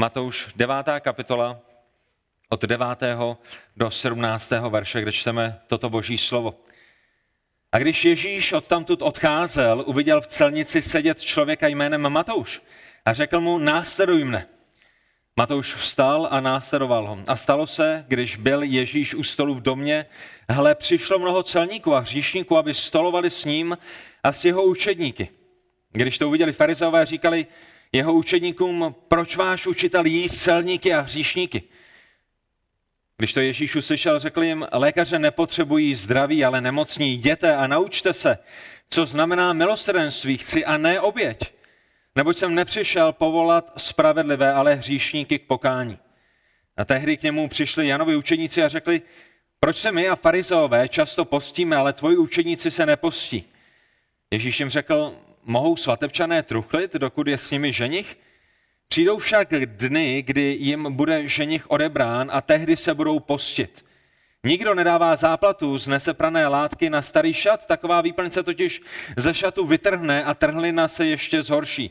Matouš 9. kapitola od 9. do 17. verše, kde čteme toto boží slovo. A když Ježíš odtamtud odcházel, uviděl v celnici sedět člověka jménem Matouš a řekl mu, následuj mne. Matouš vstal a následoval ho. A stalo se, když byl Ježíš u stolu v domě, hle, přišlo mnoho celníků a hříšníků, aby stolovali s ním a s jeho učedníky. Když to uviděli farizeové, říkali jeho učedníkům, proč váš učitel jí celníky a hříšníky? Když to Ježíš uslyšel, řekl jim, lékaře nepotřebují zdraví, ale nemocní, jděte a naučte se, co znamená milosrdenství, chci a ne oběť. Neboť jsem nepřišel povolat spravedlivé, ale hříšníky k pokání. A tehdy k němu přišli Janovi učeníci a řekli, proč se my a farizeové často postíme, ale tvoji učeníci se nepostí? Ježíš jim řekl, mohou svatebčané truchlit, dokud je s nimi ženich? Přijdou však dny, kdy jim bude ženich odebrán a tehdy se budou postit. Nikdo nedává záplatu z neseprané látky na starý šat, taková výplň se totiž ze šatu vytrhne a trhlina se ještě zhorší.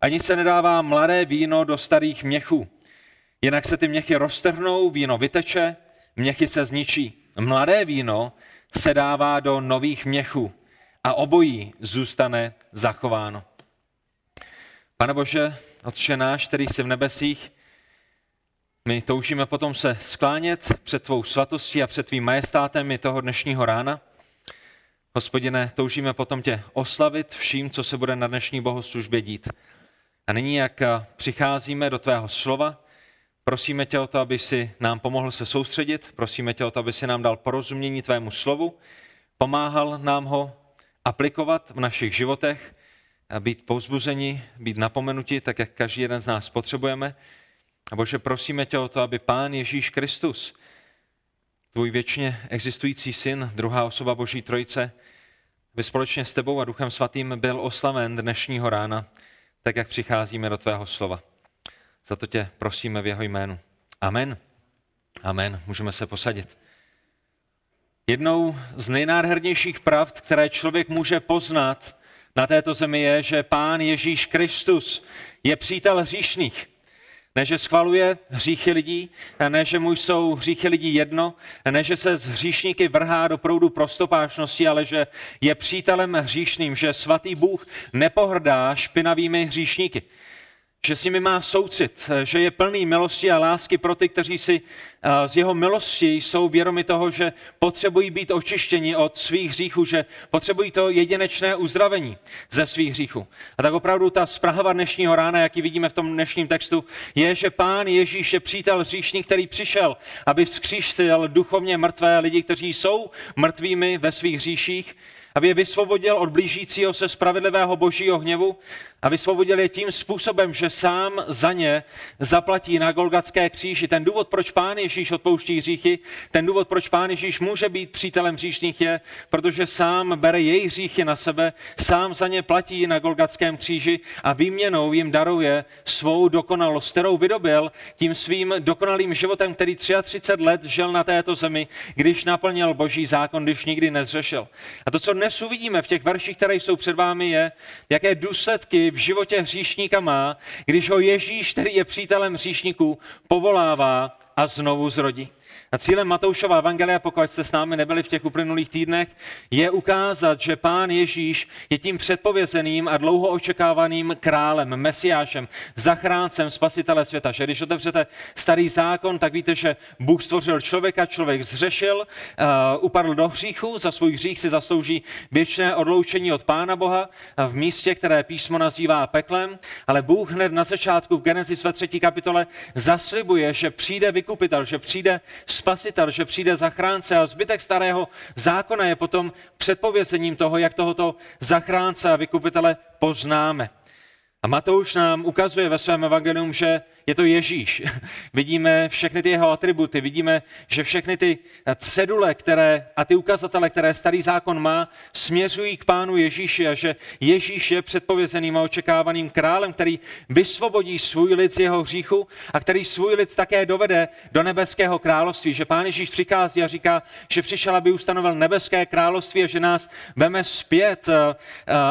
Ani se nedává mladé víno do starých měchů. Jinak se ty měchy roztrhnou, víno vyteče, měchy se zničí. Mladé víno se dává do nových měchů a obojí zůstane zachováno. Pane Bože, Otče náš, který jsi v nebesích, my toužíme potom se sklánět před tvou svatostí a před tvým majestátem i toho dnešního rána. Hospodine, toužíme potom tě oslavit vším, co se bude na dnešní bohoslužbě dít. A nyní, jak přicházíme do tvého slova, prosíme tě o to, aby si nám pomohl se soustředit, prosíme tě o to, aby si nám dal porozumění tvému slovu, pomáhal nám ho aplikovat v našich životech, a být povzbuzeni, být napomenuti, tak jak každý jeden z nás potřebujeme. A Bože, prosíme tě o to, aby Pán Ježíš Kristus, tvůj věčně existující syn, druhá osoba Boží Trojice, aby společně s tebou a Duchem Svatým byl oslaven dnešního rána, tak jak přicházíme do tvého slova. Za to tě prosíme v jeho jménu. Amen. Amen. Můžeme se posadit. Jednou z nejnádhernějších pravd, které člověk může poznat na této zemi je, že Pán Ježíš Kristus je přítel hříšných. Ne, že schvaluje hříchy lidí, ne, že mu jsou hříchy lidí jedno, ne, že se z hříšníky vrhá do proudu prostopášnosti, ale že je přítelem hříšným, že svatý Bůh nepohrdá špinavými hříšníky že s nimi má soucit, že je plný milosti a lásky pro ty, kteří si z jeho milosti jsou vědomi toho, že potřebují být očištěni od svých hříchů, že potřebují to jedinečné uzdravení ze svých hříchů. A tak opravdu ta zpráva dnešního rána, jak ji vidíme v tom dnešním textu, je, že pán Ježíš je přítel hříšný, který přišel, aby vzkříštil duchovně mrtvé lidi, kteří jsou mrtvými ve svých hříších, aby je vysvobodil od blížícího se spravedlivého božího hněvu a vysvobodil je tím způsobem, že sám za ně zaplatí na Golgatské kříži. Ten důvod, proč Pán Ježíš odpouští hříchy, ten důvod, proč Pán Ježíš může být přítelem hříšných je, protože sám bere jejich hříchy na sebe, sám za ně platí na Golgatském kříži a výměnou jim daruje svou dokonalost, kterou vydobil tím svým dokonalým životem, který 33 let žil na této zemi, když naplnil boží zákon, když nikdy nezřešil. A to, co dnes uvidíme v těch verších, které jsou před vámi, je, jaké důsledky v životě hříšníka má, když ho Ježíš, který je přítelem hříšníků, povolává a znovu zrodí. A cílem Matoušova evangelia, pokud jste s námi nebyli v těch uplynulých týdnech, je ukázat, že pán Ježíš je tím předpovězeným a dlouho očekávaným králem, mesiášem, zachráncem spasitele světa. Že když otevřete starý zákon, tak víte, že Bůh stvořil člověka, člověk zřešil, uh, upadl do hříchu, za svůj hřích si zaslouží věčné odloučení od Pána Boha v místě, které písmo nazývá peklem, ale Bůh hned na začátku v Genesis ve třetí kapitole zaslibuje, že přijde vykupitel, že přijde spasitel, že přijde zachránce a zbytek starého zákona je potom předpovězením toho, jak tohoto zachránce a vykupitele poznáme. A Matouš nám ukazuje ve svém evangelium, že je to Ježíš. vidíme všechny ty jeho atributy, vidíme, že všechny ty cedule které, a ty ukazatele, které starý zákon má, směřují k pánu Ježíši a že Ježíš je předpovězeným a očekávaným králem, který vysvobodí svůj lid z jeho hříchu a který svůj lid také dovede do nebeského království. Že pán Ježíš přichází a říká, že přišel, aby ustanovil nebeské království a že nás veme zpět,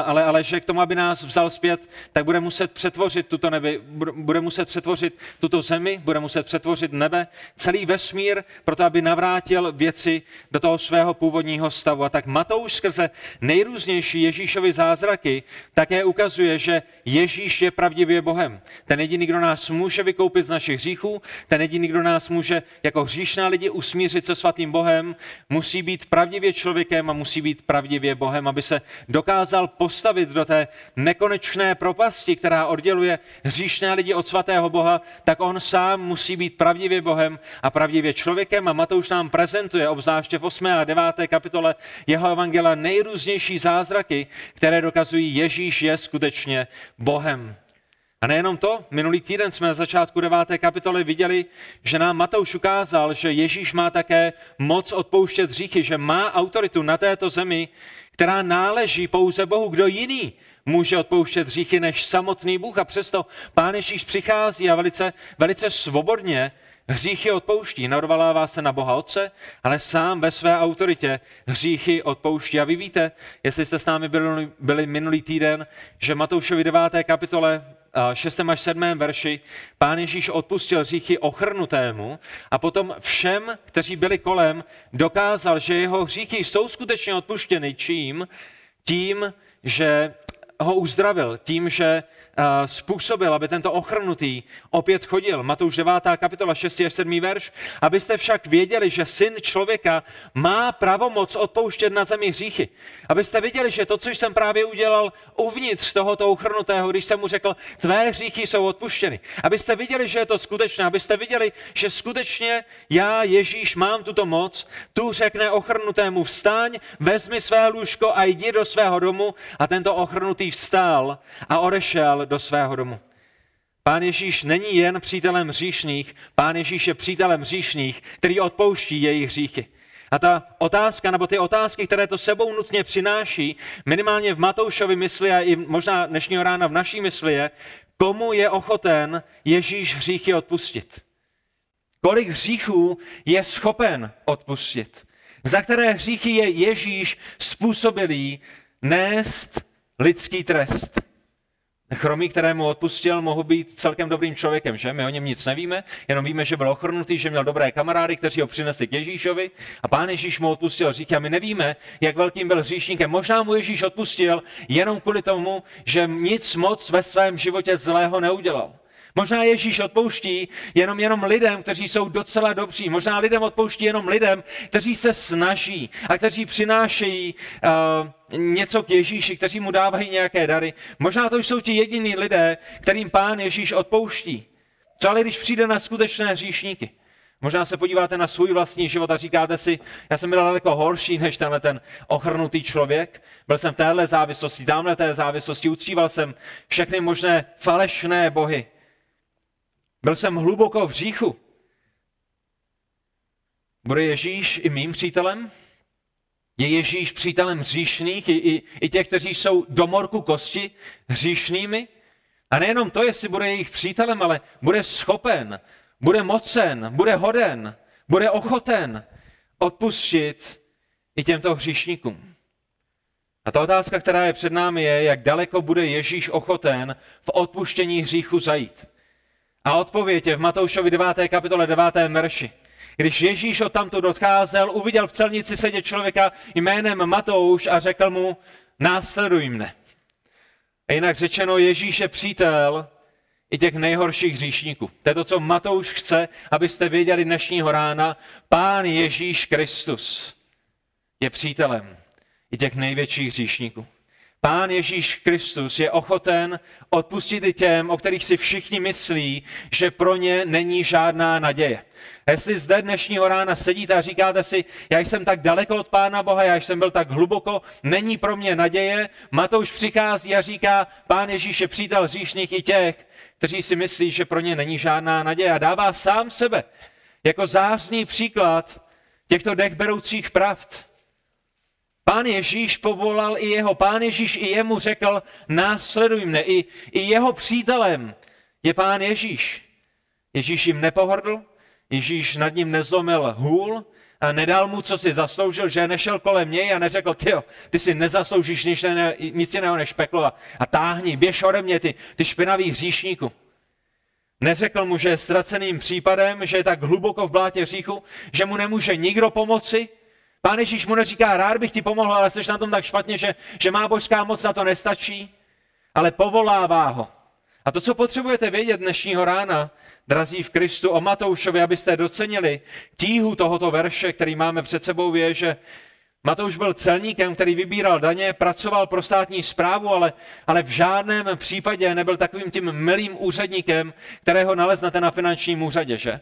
ale, ale že k tomu, aby nás vzal zpět, tak bude muset přetvořit tuto nebe, bude muset přetvořit tuto zemi, bude muset přetvořit nebe, celý vesmír, proto aby navrátil věci do toho svého původního stavu. A tak Matouš skrze nejrůznější Ježíšovy zázraky také ukazuje, že Ježíš je pravdivě Bohem. Ten jediný, kdo nás může vykoupit z našich hříchů, ten jediný, kdo nás může jako hříšná lidi usmířit se svatým Bohem, musí být pravdivě člověkem a musí být pravdivě Bohem, aby se dokázal postavit do té nekonečné propasti, která odděluje hříšné lidi od svatého Boha, tak on sám musí být pravdivě Bohem a pravdivě člověkem. A Matouš nám prezentuje, obzvláště v 8. a 9. kapitole jeho evangela, nejrůznější zázraky, které dokazují, Ježíš je skutečně Bohem. A nejenom to, minulý týden jsme na začátku 9. kapitoly viděli, že nám Matouš ukázal, že Ježíš má také moc odpouštět hříchy, že má autoritu na této zemi, která náleží pouze Bohu. Kdo jiný může odpouštět hříchy než samotný Bůh? A přesto Pán Ježíš přichází a velice, velice svobodně hříchy odpouští. Narodovává se na Boha Otce, ale sám ve své autoritě hříchy odpouští. A vy víte, jestli jste s námi byli, byli minulý týden, že Matoušovi 9. kapitole 6. až 7. verši pán Ježíš odpustil hříchy ochrnutému a potom všem, kteří byli kolem, dokázal, že jeho hříchy jsou skutečně odpuštěny. Čím? Tím, že ho uzdravil, tím, že způsobil, aby tento ochrnutý opět chodil. Matouš 9. kapitola 6. až 7. verš. Abyste však věděli, že syn člověka má pravomoc odpouštět na zemi hříchy. Abyste viděli, že to, co jsem právě udělal uvnitř tohoto ochrnutého, když jsem mu řekl, tvé hříchy jsou odpuštěny. Abyste viděli, že je to skutečné. Abyste viděli, že skutečně já, Ježíš, mám tuto moc. Tu řekne ochrnutému vstaň, vezmi své lůžko a jdi do svého domu. A tento ochrnutý vstál a odešel do svého domu. Pán Ježíš není jen přítelem hříšných, pán Ježíš je přítelem hříšných, který odpouští jejich hříchy. A ta otázka, nebo ty otázky, které to sebou nutně přináší, minimálně v Matoušovi mysli a i možná dnešního rána v naší mysli je, komu je ochoten Ježíš hříchy odpustit. Kolik hříchů je schopen odpustit. Za které hříchy je Ježíš způsobilý nést lidský trest. Chromý, kterému odpustil, mohl být celkem dobrým člověkem, že? My o něm nic nevíme, jenom víme, že byl ochrnutý, že měl dobré kamarády, kteří ho přinesli k Ježíšovi a pán Ježíš mu odpustil hříchy a my nevíme, jak velkým byl hříšníkem. Možná mu Ježíš odpustil jenom kvůli tomu, že nic moc ve svém životě zlého neudělal. Možná Ježíš odpouští jenom, jenom lidem, kteří jsou docela dobří. Možná lidem odpouští jenom lidem, kteří se snaží a kteří přinášejí uh, něco k Ježíši, kteří mu dávají nějaké dary. Možná to jsou ti jediní lidé, kterým pán Ježíš odpouští. Co ale když přijde na skutečné hříšníky? Možná se podíváte na svůj vlastní život a říkáte si, já jsem byl daleko horší než tenhle ten ochrnutý člověk. Byl jsem v téhle závislosti, tamhle té závislosti, uctíval jsem všechny možné falešné bohy. Byl jsem hluboko v říchu. Bude Ježíš i mým přítelem? Je Ježíš přítelem hříšných, i, i, i těch, kteří jsou do morku kosti hříšnými? A nejenom to, jestli bude jejich přítelem, ale bude schopen, bude mocen, bude hoden, bude ochoten odpustit i těmto hříšníkům. A ta otázka, která je před námi, je, jak daleko bude Ježíš ochoten v odpuštění hříchu zajít. A odpověď je v Matoušovi 9. kapitole 9. verši. Když Ježíš od tamto odcházel, uviděl v celnici sedět člověka jménem Matouš a řekl mu, následuj mne. A jinak řečeno, Ježíš je přítel i těch nejhorších hříšníků. To je to, co Matouš chce, abyste věděli dnešního rána. Pán Ježíš Kristus je přítelem i těch největších hříšníků. Pán Ježíš Kristus je ochoten odpustit i těm, o kterých si všichni myslí, že pro ně není žádná naděje. A jestli zde dnešního rána sedíte a říkáte si, já jsem tak daleko od Pána Boha, já jsem byl tak hluboko, není pro mě naděje, Matouš přichází a říká, Pán Ježíš je přítel hříšných i těch, kteří si myslí, že pro ně není žádná naděje a dává sám sebe jako zářný příklad těchto dechberoucích pravd. Pán Ježíš povolal i jeho, pán Ježíš i jemu řekl, následuj mne. I, i jeho přítelem je pán Ježíš. Ježíš jim nepohrdl, Ježíš nad ním nezlomil hůl, a nedal mu, co si zasloužil, že nešel kolem něj a neřekl, ty ty si nezasloužíš nic, ne, nic jiného než peklo a, a táhni, běž ode mě, ty, ty špinavý hříšníku. Neřekl mu, že je ztraceným případem, že je tak hluboko v blátě hříchu, že mu nemůže nikdo pomoci. Pán Ježíš mu neříká, rád bych ti pomohl, ale jsi na tom tak špatně, že, že má božská moc na to nestačí, ale povolává ho. A to, co potřebujete vědět dnešního rána, drazí v Kristu, o Matoušovi, abyste docenili tíhu tohoto verše, který máme před sebou, je, že Matouš byl celníkem, který vybíral daně, pracoval pro státní zprávu, ale, ale v žádném případě nebyl takovým tím milým úředníkem, kterého naleznete na finančním úřadě, že?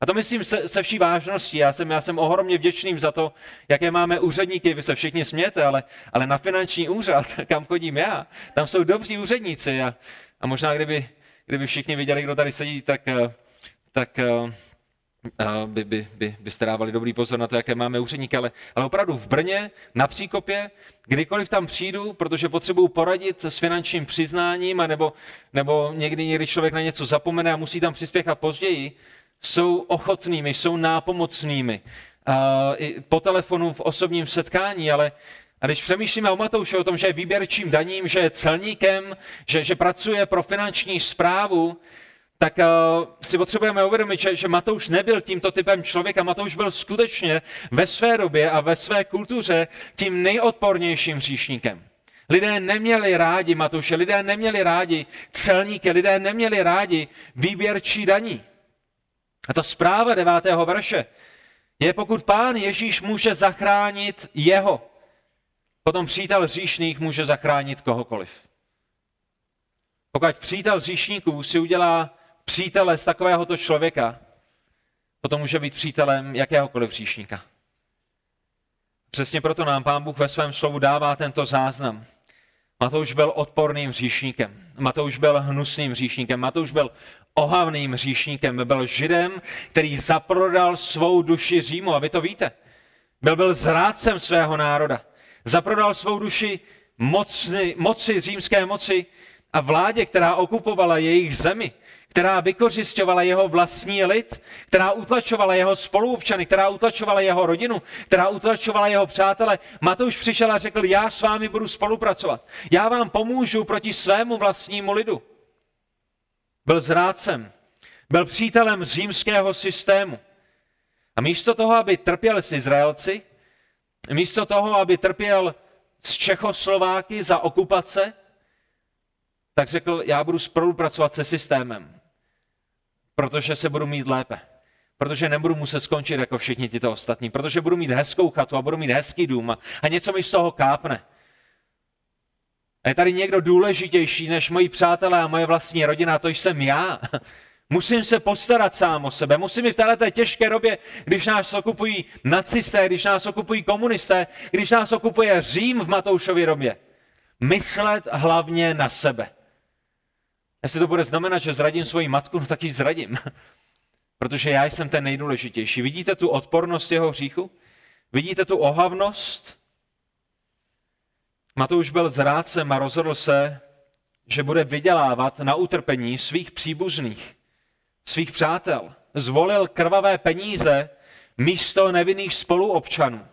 A to myslím se, se vší vážností. Já jsem, já jsem ohromně vděčným za to, jaké máme úředníky. Vy se všichni smějete, ale, ale na finanční úřad, kam chodím já, tam jsou dobří úředníci. A, a možná, kdyby, kdyby všichni viděli, kdo tady sedí, tak, eh, tak eh, by, by, by, byste dávali dobrý pozor na to, jaké máme úředníky, ale, ale opravdu v Brně, na Příkopě, kdykoliv tam přijdu, protože potřebuju poradit s finančním přiznáním, nebo, nebo někdy někdy člověk na něco zapomene a musí tam přispěchat později, jsou ochotnými, jsou nápomocnými. Uh, po telefonu, v osobním setkání, ale a když přemýšlíme o Matouši, o tom, že je výběrčím daním, že je celníkem, že, že pracuje pro finanční zprávu, tak uh, si potřebujeme uvědomit, že, že Matouš nebyl tímto typem člověka. Matouš byl skutečně ve své době a ve své kultuře tím nejodpornějším říšníkem. Lidé neměli rádi Matouše, lidé neměli rádi celníky, lidé neměli rádi výběrčí daní. A ta zpráva devátého verše je, pokud pán Ježíš může zachránit jeho, potom přítel říšných může zachránit kohokoliv. Pokud přítel říšníků si udělá přítele z takovéhoto člověka, potom může být přítelem jakéhokoliv říšníka. Přesně proto nám Pán Bůh ve svém slovu dává tento záznam. Matouš byl odporným říšníkem. Matouš byl hnusným říšníkem. Matouš byl ohavným říšníkem. Byl židem, který zaprodal svou duši Římu. A vy to víte. Byl byl zrádcem svého národa. Zaprodal svou duši moci, moci římské moci a vládě, která okupovala jejich zemi která vykořišťovala jeho vlastní lid, která utlačovala jeho spoluobčany, která utlačovala jeho rodinu, která utlačovala jeho přátele. Matouš přišel a řekl, já s vámi budu spolupracovat. Já vám pomůžu proti svému vlastnímu lidu. Byl zrádcem, byl přítelem římského systému. A místo toho, aby trpěl s Izraelci, místo toho, aby trpěl s Čechoslováky za okupace, tak řekl, já budu spolupracovat se systémem protože se budu mít lépe. Protože nebudu muset skončit jako všichni tyto ostatní. Protože budu mít hezkou chatu a budu mít hezký dům a, něco mi z toho kápne. A je tady někdo důležitější než moji přátelé a moje vlastní rodina, to jsem já. Musím se postarat sám o sebe. Musím i v této těžké době, když nás okupují nacisté, když nás okupují komunisté, když nás okupuje Řím v Matoušově době, myslet hlavně na sebe. Jestli to bude znamenat, že zradím svoji matku, no tak ji zradím. Protože já jsem ten nejdůležitější. Vidíte tu odpornost jeho hříchu? Vidíte tu ohavnost? Matouš byl zrádcem a rozhodl se, že bude vydělávat na utrpení svých příbuzných, svých přátel. Zvolil krvavé peníze místo nevinných spoluobčanů.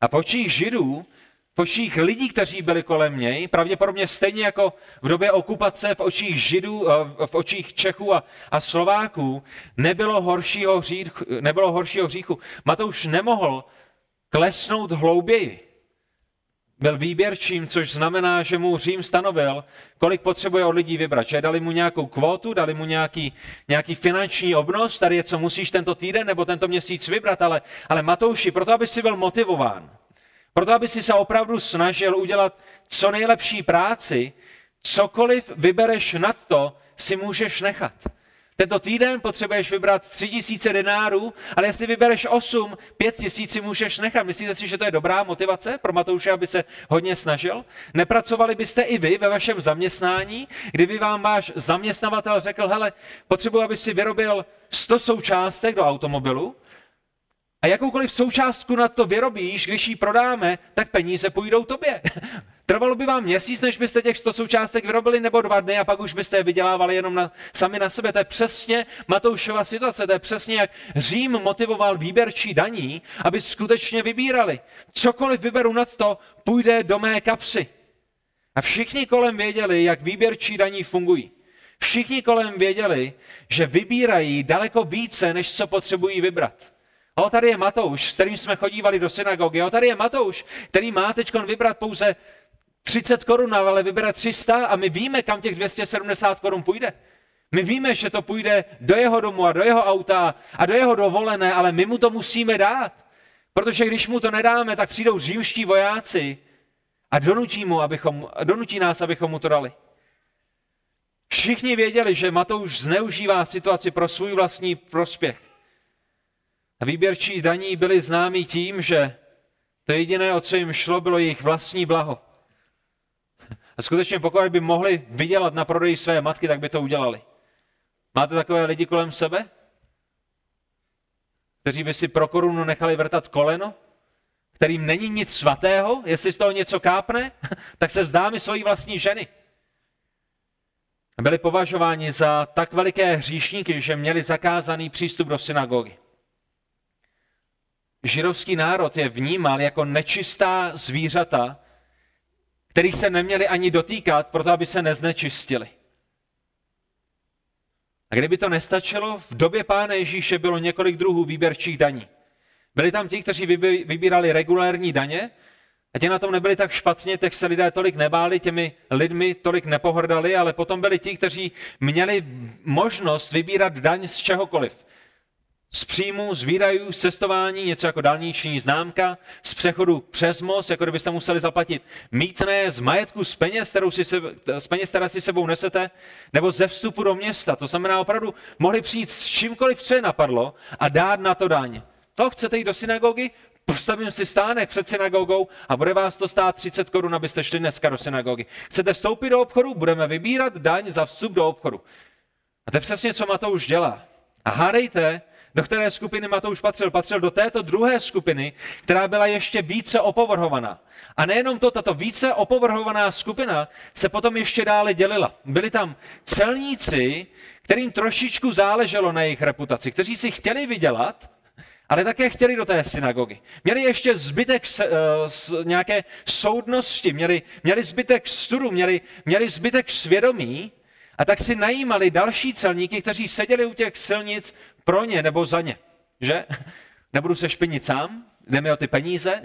A po židů v očích lidí, kteří byli kolem něj, pravděpodobně stejně jako v době okupace v očích Židů, eh, v očích Čechů a, a Slováků, nebylo horšího, hříchu, nebylo horšího hříchu. Matouš nemohl klesnout hlouběji. Byl výběrčím, což znamená, že mu Řím stanovil, kolik potřebuje od lidí vybrat. Že dali mu nějakou kvotu, dali mu nějaký, nějaký finanční obnos, tady je, co musíš tento týden nebo tento měsíc vybrat, ale, ale Matouši, proto aby si byl motivován, proto, aby si se opravdu snažil udělat co nejlepší práci, cokoliv vybereš nad to, si můžeš nechat. Tento týden potřebuješ vybrat tři tisíce denárů, ale jestli vybereš osm, pět tisíc si můžeš nechat. Myslíte si, že to je dobrá motivace pro Matouše, aby se hodně snažil? Nepracovali byste i vy ve vašem zaměstnání, kdyby vám váš zaměstnavatel řekl, hele, potřebuji, aby si vyrobil 100 součástek do automobilu, A jakoukoliv součástku na to vyrobíš, když ji prodáme, tak peníze půjdou tobě. Trvalo by vám měsíc, než byste těch 100 součástek vyrobili, nebo dva dny a pak už byste je vydělávali jenom na, sami na sebe. To je přesně Matoušova situace, to je přesně jak Řím motivoval výběrčí daní, aby skutečně vybírali. Cokoliv vyberu nad to, půjde do mé kapsy. A všichni kolem věděli, jak výběrčí daní fungují. Všichni kolem věděli, že vybírají daleko více, než co potřebují vybrat. O, tady je Matouš, s kterým jsme chodívali do synagogy. O, tady je Matouš, který má teď vybrat pouze 30 korun, ale vybere 300 a my víme, kam těch 270 korun půjde. My víme, že to půjde do jeho domu a do jeho auta a do jeho dovolené, ale my mu to musíme dát. Protože když mu to nedáme, tak přijdou římští vojáci a donutí, mu, abychom, donutí nás, abychom mu to dali. Všichni věděli, že Matouš zneužívá situaci pro svůj vlastní prospěch. A výběrčí daní byli známí tím, že to jediné, o co jim šlo, bylo jejich vlastní blaho. A skutečně pokud by mohli vydělat na prodeji své matky, tak by to udělali. Máte takové lidi kolem sebe? Kteří by si pro korunu nechali vrtat koleno? Kterým není nic svatého? Jestli z toho něco kápne, tak se vzdáme svojí vlastní ženy. Byli považováni za tak veliké hříšníky, že měli zakázaný přístup do synagogy. Židovský národ je vnímal jako nečistá zvířata, kterých se neměli ani dotýkat, proto aby se neznečistili. A kdyby to nestačilo, v době Pána Ježíše bylo několik druhů výběrčích daní. Byli tam ti, kteří vybírali regulární daně, a ti na tom nebyli tak špatně, tak se lidé tolik nebáli, těmi lidmi tolik nepohrdali, ale potom byli ti, kteří měli možnost vybírat daň z čehokoliv z příjmu, z výdajů, z cestování, něco jako dálniční známka, z přechodu přes most, jako kdybyste museli zaplatit mítné, z majetku, z peněz, kterou si se, z peněz, které si sebou nesete, nebo ze vstupu do města. To znamená opravdu, mohli přijít s čímkoliv, co je napadlo a dát na to daň. To chcete jít do synagogy? Postavím si stánek před synagogou a bude vás to stát 30 korun, abyste šli dneska do synagogy. Chcete vstoupit do obchodu? Budeme vybírat daň za vstup do obchodu. A to je přesně, co Matouš dělá. A hádejte, do které skupiny Matouš patřil? Patřil do této druhé skupiny, která byla ještě více opovrhovaná. A nejenom to, tato více opovrhovaná skupina se potom ještě dále dělila. Byli tam celníci, kterým trošičku záleželo na jejich reputaci, kteří si chtěli vydělat, ale také chtěli do té synagogy. Měli ještě zbytek s, uh, s, nějaké soudnosti, měli, měli zbytek studu, měli, měli zbytek svědomí a tak si najímali další celníky, kteří seděli u těch silnic pro ně nebo za ně. Že? Nebudu se špinit sám, jde mi o ty peníze,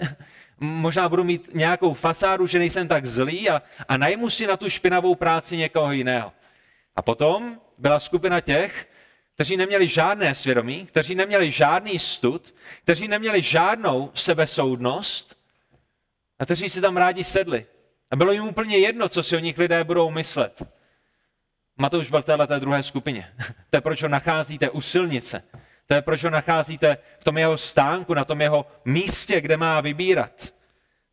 možná budu mít nějakou fasádu, že nejsem tak zlý a, a najmu si na tu špinavou práci někoho jiného. A potom byla skupina těch, kteří neměli žádné svědomí, kteří neměli žádný stud, kteří neměli žádnou sebesoudnost a kteří si tam rádi sedli. A bylo jim úplně jedno, co si o nich lidé budou myslet. Matouš byl v této druhé skupině. To je, proč ho nacházíte u silnice. To je, proč ho nacházíte v tom jeho stánku, na tom jeho místě, kde má vybírat.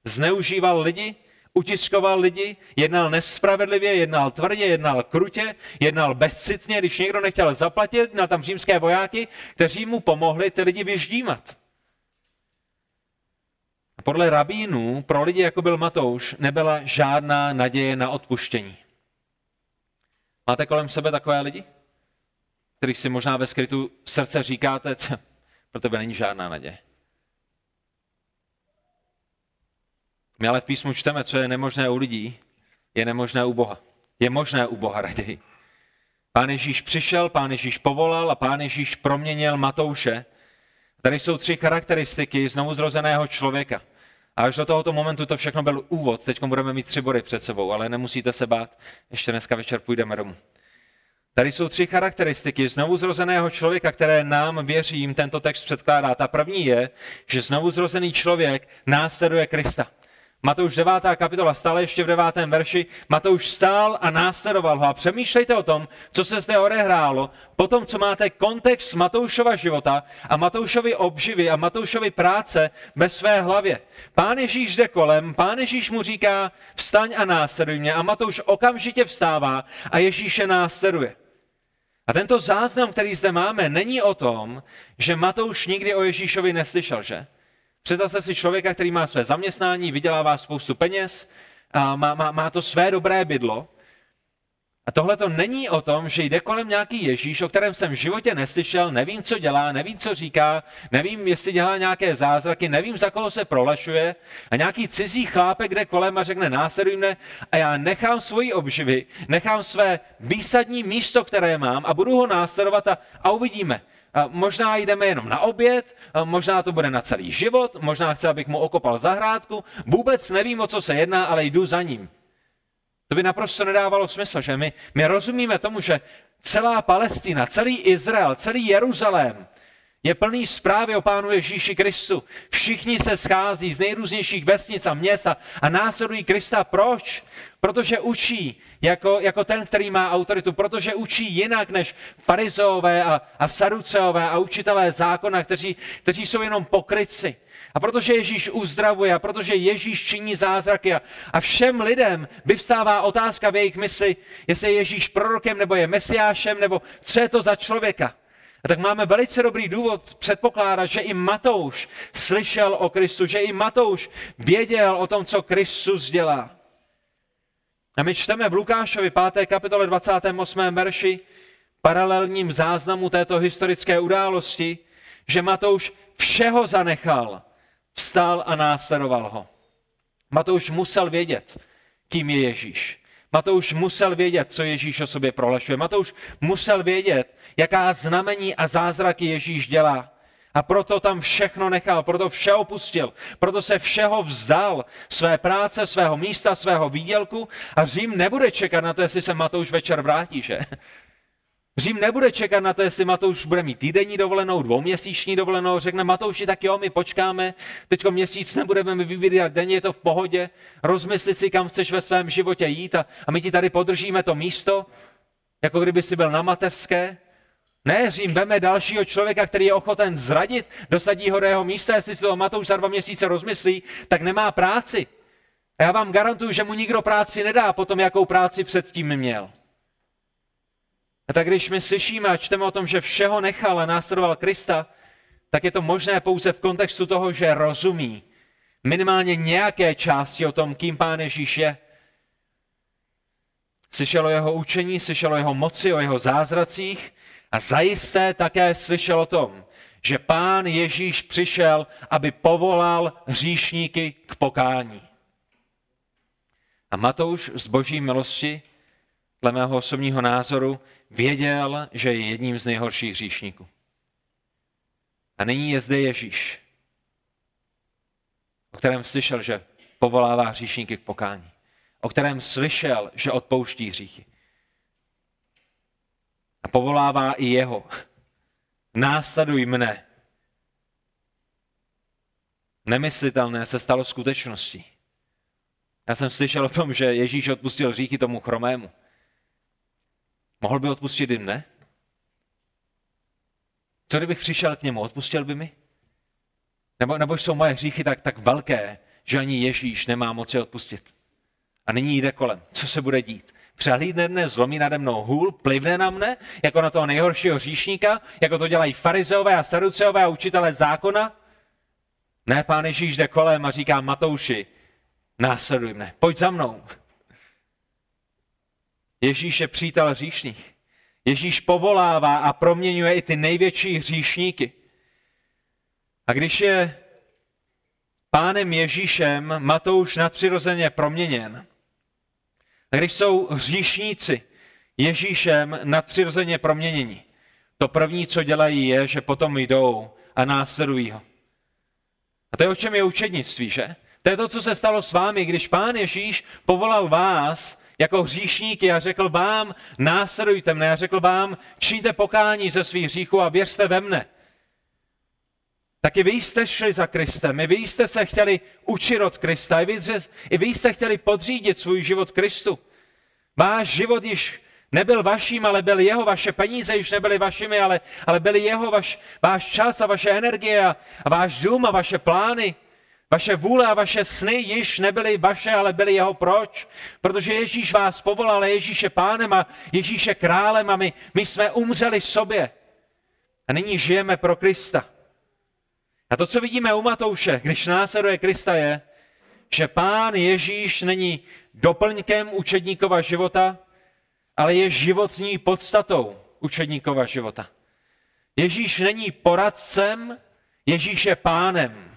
Zneužíval lidi, utiskoval lidi, jednal nespravedlivě, jednal tvrdě, jednal krutě, jednal bezcitně, když někdo nechtěl zaplatit, na tam římské vojáky, kteří mu pomohli ty lidi vyždímat. Podle rabínů pro lidi, jako byl Matouš, nebyla žádná naděje na odpuštění. Máte kolem sebe takové lidi, kterých si možná ve skrytu srdce říkáte, pro tebe není žádná naděje. My ale v písmu čteme, co je nemožné u lidí, je nemožné u Boha. Je možné u Boha raději. Pán Ježíš přišel, pán Ježíš povolal a pán Ježíš proměnil Matouše. Tady jsou tři charakteristiky znovu zrozeného člověka. A až do tohoto momentu to všechno byl úvod. Teď budeme mít tři body před sebou, ale nemusíte se bát. Ještě dneska večer půjdeme domů. Tady jsou tři charakteristiky znovu zrozeného člověka, které nám, věřím, tento text předkládá. Ta první je, že znovu zrozený člověk následuje Krista. Matouš 9. kapitola, stále ještě v 9. verši, Matouš stál a následoval ho. A přemýšlejte o tom, co se zde odehrálo, potom, co máte kontext Matoušova života a Matoušovi obživy a Matoušovi práce ve své hlavě. Pán Ježíš jde kolem, pán Ježíš mu říká, vstaň a následuj mě. A Matouš okamžitě vstává a Ježíše následuje. A tento záznam, který zde máme, není o tom, že Matouš nikdy o Ježíšovi neslyšel, že? Představte si člověka, který má své zaměstnání, vydělává spoustu peněz, a má, má, má to své dobré bydlo. A tohle to není o tom, že jde kolem nějaký Ježíš, o kterém jsem v životě neslyšel, nevím, co dělá, nevím, co říká, nevím, jestli dělá nějaké zázraky, nevím, za koho se prolašuje. A nějaký cizí chlápek jde kolem a řekne následuj mne. A já nechám svoji obživy, nechám své výsadní místo, které mám a budu ho následovat a, a uvidíme. A možná jdeme jenom na oběd, možná to bude na celý život, možná chce, abych mu okopal zahrádku, vůbec nevím, o co se jedná, ale jdu za ním. To by naprosto nedávalo smysl, že my, my rozumíme tomu, že celá Palestina, celý Izrael, celý Jeruzalém je plný zprávy o Pánu Ježíši Kristu. Všichni se schází z nejrůznějších vesnic a měst a, a následují Krista. Proč? Protože učí jako, jako ten, který má autoritu, protože učí jinak než farizové a, a saduceové a učitelé zákona, kteří, kteří jsou jenom pokryci. A protože Ježíš uzdravuje, a protože Ježíš činí zázraky a, a všem lidem vyvstává otázka v jejich mysli, jestli je Ježíš prorokem nebo je mesiášem, nebo co je to za člověka. A tak máme velice dobrý důvod předpokládat, že i Matouš slyšel o Kristu, že i Matouš věděl o tom, co Kristus dělá. A my čteme v Lukášovi 5. kapitole 28. verši paralelním záznamu této historické události, že Matouš všeho zanechal vstal a následoval ho. Matouš musel vědět, kým je Ježíš. Matouš musel vědět, co Ježíš o sobě prolašuje. Matouš musel vědět, jaká znamení a zázraky Ježíš dělá. A proto tam všechno nechal, proto vše opustil, proto se všeho vzdal, své práce, svého místa, svého výdělku a Řím nebude čekat na to, jestli se Matouš večer vrátí, že? Řím nebude čekat na to, jestli Matouš bude mít týdenní dovolenou, dvouměsíční dovolenou, řekne Matouši, tak jo, my počkáme, teďko měsíc nebudeme mi vybírat, denně je to v pohodě, rozmysli si, kam chceš ve svém životě jít a, a my ti tady podržíme to místo, jako kdyby si byl na mateřské. Ne, Řím veme dalšího člověka, který je ochoten zradit, dosadí ho do jeho místa, jestli si to Matouš za dva měsíce rozmyslí, tak nemá práci. A já vám garantuju, že mu nikdo práci nedá potom, jakou práci předtím měl. A tak když my slyšíme a čteme o tom, že všeho nechal a následoval Krista, tak je to možné pouze v kontextu toho, že rozumí minimálně nějaké části o tom, kým Pán Ježíš je. Slyšel o jeho učení, slyšel o jeho moci, o jeho zázracích a zajisté také slyšel o tom, že Pán Ježíš přišel, aby povolal hříšníky k pokání. A Matouš z boží milosti, dle mého osobního názoru, věděl, že je jedním z nejhorších hříšníků. A nyní je zde Ježíš, o kterém slyšel, že povolává hříšníky k pokání. O kterém slyšel, že odpouští hříchy. A povolává i jeho. Následuj mne. Nemyslitelné se stalo skutečností. Já jsem slyšel o tom, že Ježíš odpustil hříchy tomu chromému. Mohl by odpustit jim, ne? Co kdybych přišel k němu, odpustil by mi? Nebo, nebo jsou moje hříchy tak, tak velké, že ani Ježíš nemá moci odpustit. A nyní jde kolem. Co se bude dít? Přehlídne mne, zlomí nade mnou hůl, plivne na mne, jako na toho nejhoršího hříšníka, jako to dělají farizeové a saduceové a učitelé zákona? Ne, pán Ježíš jde kolem a říká Matouši, následuj mne, pojď za mnou. Ježíš je přítel hříšných. Ježíš povolává a proměňuje i ty největší hříšníky. A když je pánem Ježíšem Matouš nadpřirozeně proměněn, a když jsou hříšníci Ježíšem nadpřirozeně proměněni, to první, co dělají, je, že potom jdou a následují ho. A to je o čem je učednictví, že? To je to, co se stalo s vámi, když pán Ježíš povolal vás jako hříšníky a řekl vám, následujte mne a řekl vám, číte pokání ze svých hříchů a věřte ve mne. Taky vy jste šli za Kristem, i vy jste se chtěli učit od Krista, i vy, i vy jste chtěli podřídit svůj život Kristu. Váš život již nebyl vaším, ale byl jeho, vaše peníze již nebyly vašimi, ale, ale byly jeho, vaš, váš čas a vaše energie a, a váš dům a vaše plány. Vaše vůle a vaše sny již nebyly vaše, ale byly jeho proč? Protože Ježíš vás povolal, Ježíš je pánem a Ježíš je králem a my, my jsme umřeli sobě. A nyní žijeme pro Krista. A to, co vidíme u Matouše, když následuje Krista, je, že pán Ježíš není doplňkem učedníkova života, ale je životní podstatou učedníkova života. Ježíš není poradcem, Ježíš je pánem.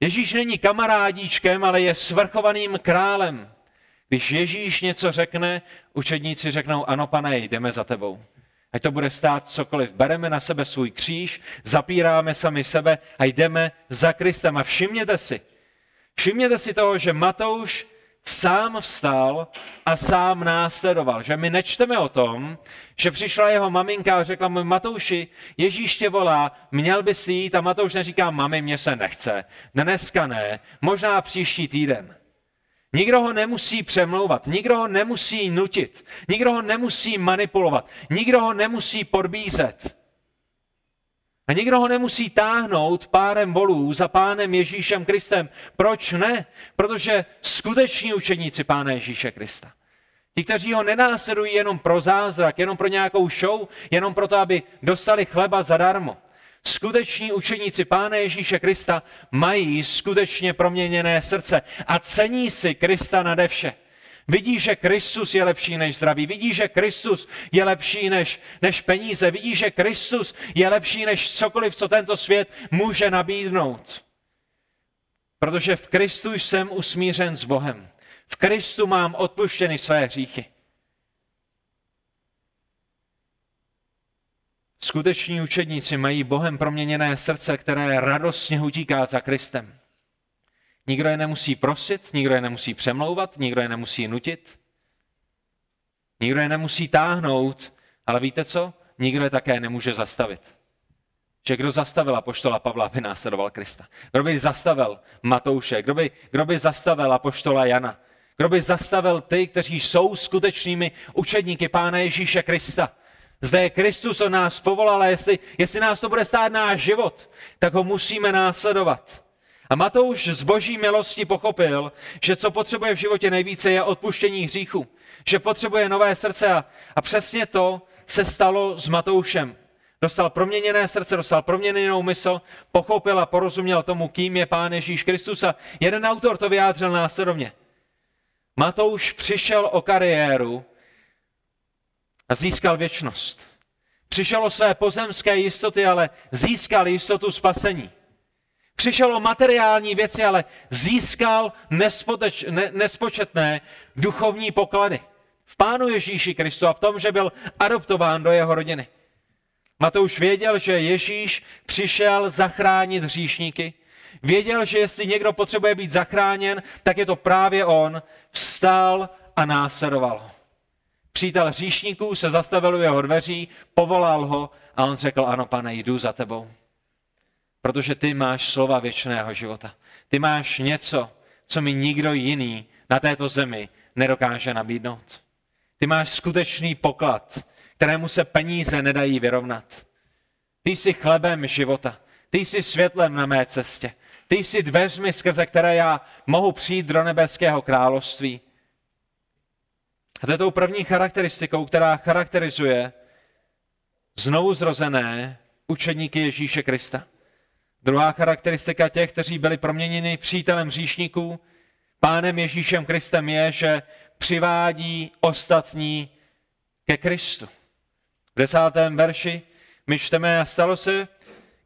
Ježíš není kamarádíčkem, ale je svrchovaným králem. Když Ježíš něco řekne, učedníci řeknou, ano pane, jdeme za tebou. Ať to bude stát cokoliv. Bereme na sebe svůj kříž, zapíráme sami sebe a jdeme za Kristem. A všimněte si, všimněte si toho, že Matouš sám vstal a sám následoval. Že my nečteme o tom, že přišla jeho maminka a řekla mu, Matouši, Ježíš tě volá, měl by si jít a Matouš neříká, mami, mě se nechce, dneska ne, možná příští týden. Nikdo ho nemusí přemlouvat, nikdo ho nemusí nutit, nikdo ho nemusí manipulovat, nikdo ho nemusí podbízet. A nikdo ho nemusí táhnout párem volů za pánem Ježíšem Kristem. Proč ne? Protože skuteční učeníci pána Ježíše Krista. Ti, kteří ho nenásledují jenom pro zázrak, jenom pro nějakou show, jenom proto, aby dostali chleba zadarmo. Skuteční učeníci Pána Ježíše Krista mají skutečně proměněné srdce a cení si Krista nade vše. Vidí, že Kristus je lepší než zdraví. Vidí, že Kristus je lepší než, než peníze. Vidí, že Kristus je lepší než cokoliv, co tento svět může nabídnout. Protože v Kristu jsem usmířen s Bohem. V Kristu mám odpuštěny své hříchy. Skuteční učedníci mají Bohem proměněné srdce, které radostně utíká za Kristem. Nikdo je nemusí prosit, nikdo je nemusí přemlouvat, nikdo je nemusí nutit, nikdo je nemusí táhnout, ale víte co? Nikdo je také nemůže zastavit. Že kdo zastavil apoštola Pavla, aby následoval Krista? Kdo by zastavil Matouše? Kdo by, kdo by zastavil apoštola Jana? Kdo by zastavil ty, kteří jsou skutečnými učedníky Pána Ježíše Krista? Zde je Kristus, on nás povolal a jestli, jestli nás to bude stát náš život, tak ho musíme následovat. A Matouš z boží milosti pochopil, že co potřebuje v životě nejvíce je odpuštění hříchu. Že potřebuje nové srdce a, a přesně to se stalo s Matoušem. Dostal proměněné srdce, dostal proměněnou mysl, pochopil a porozuměl tomu, kým je Pán Ježíš Kristus. A jeden autor to vyjádřil následovně. Matouš přišel o kariéru a získal věčnost. Přišel o své pozemské jistoty, ale získal jistotu spasení. Přišel o materiální věci, ale získal nespoteč, ne, nespočetné duchovní poklady. V Pánu Ježíši Kristu a v tom, že byl adoptován do jeho rodiny. Matouš věděl, že Ježíš přišel zachránit hříšníky. Věděl, že jestli někdo potřebuje být zachráněn, tak je to právě on. Vstal a následoval. Přítel hříšníků se zastavil u jeho dveří, povolal ho a on řekl, ano pane, jdu za tebou. Protože ty máš slova věčného života. Ty máš něco, co mi nikdo jiný na této zemi nedokáže nabídnout. Ty máš skutečný poklad, kterému se peníze nedají vyrovnat. Ty jsi chlebem života. Ty jsi světlem na mé cestě. Ty jsi dveřmi, skrze které já mohu přijít do nebeského království. A to je tou první charakteristikou, která charakterizuje znovu zrozené učeníky Ježíše Krista. Druhá charakteristika těch, kteří byli proměněni přítelem říšníků, pánem Ježíšem Kristem je, že přivádí ostatní ke Kristu. V desátém verši my čteme a stalo se,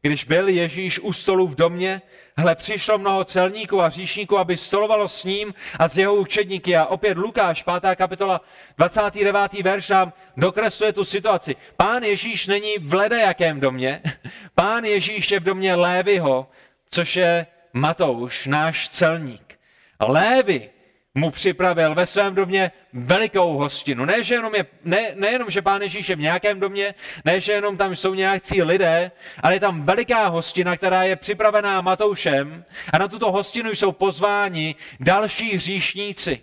když byl Ježíš u stolu v domě, hle, přišlo mnoho celníků a říšníků, aby stolovalo s ním a s jeho učedníky. A opět Lukáš, 5. kapitola, 29. verš nám dokresluje tu situaci. Pán Ježíš není v ledajakém domě, pán Ježíš je v domě Lévyho, což je Matouš, náš celník. Lévy mu připravil ve svém domě velikou hostinu. Ne, že jenom je, ne, nejenom, že pán Ježíš je v nějakém domě, ne, že jenom tam jsou nějakcí lidé, ale je tam veliká hostina, která je připravená Matoušem a na tuto hostinu jsou pozváni další hříšníci.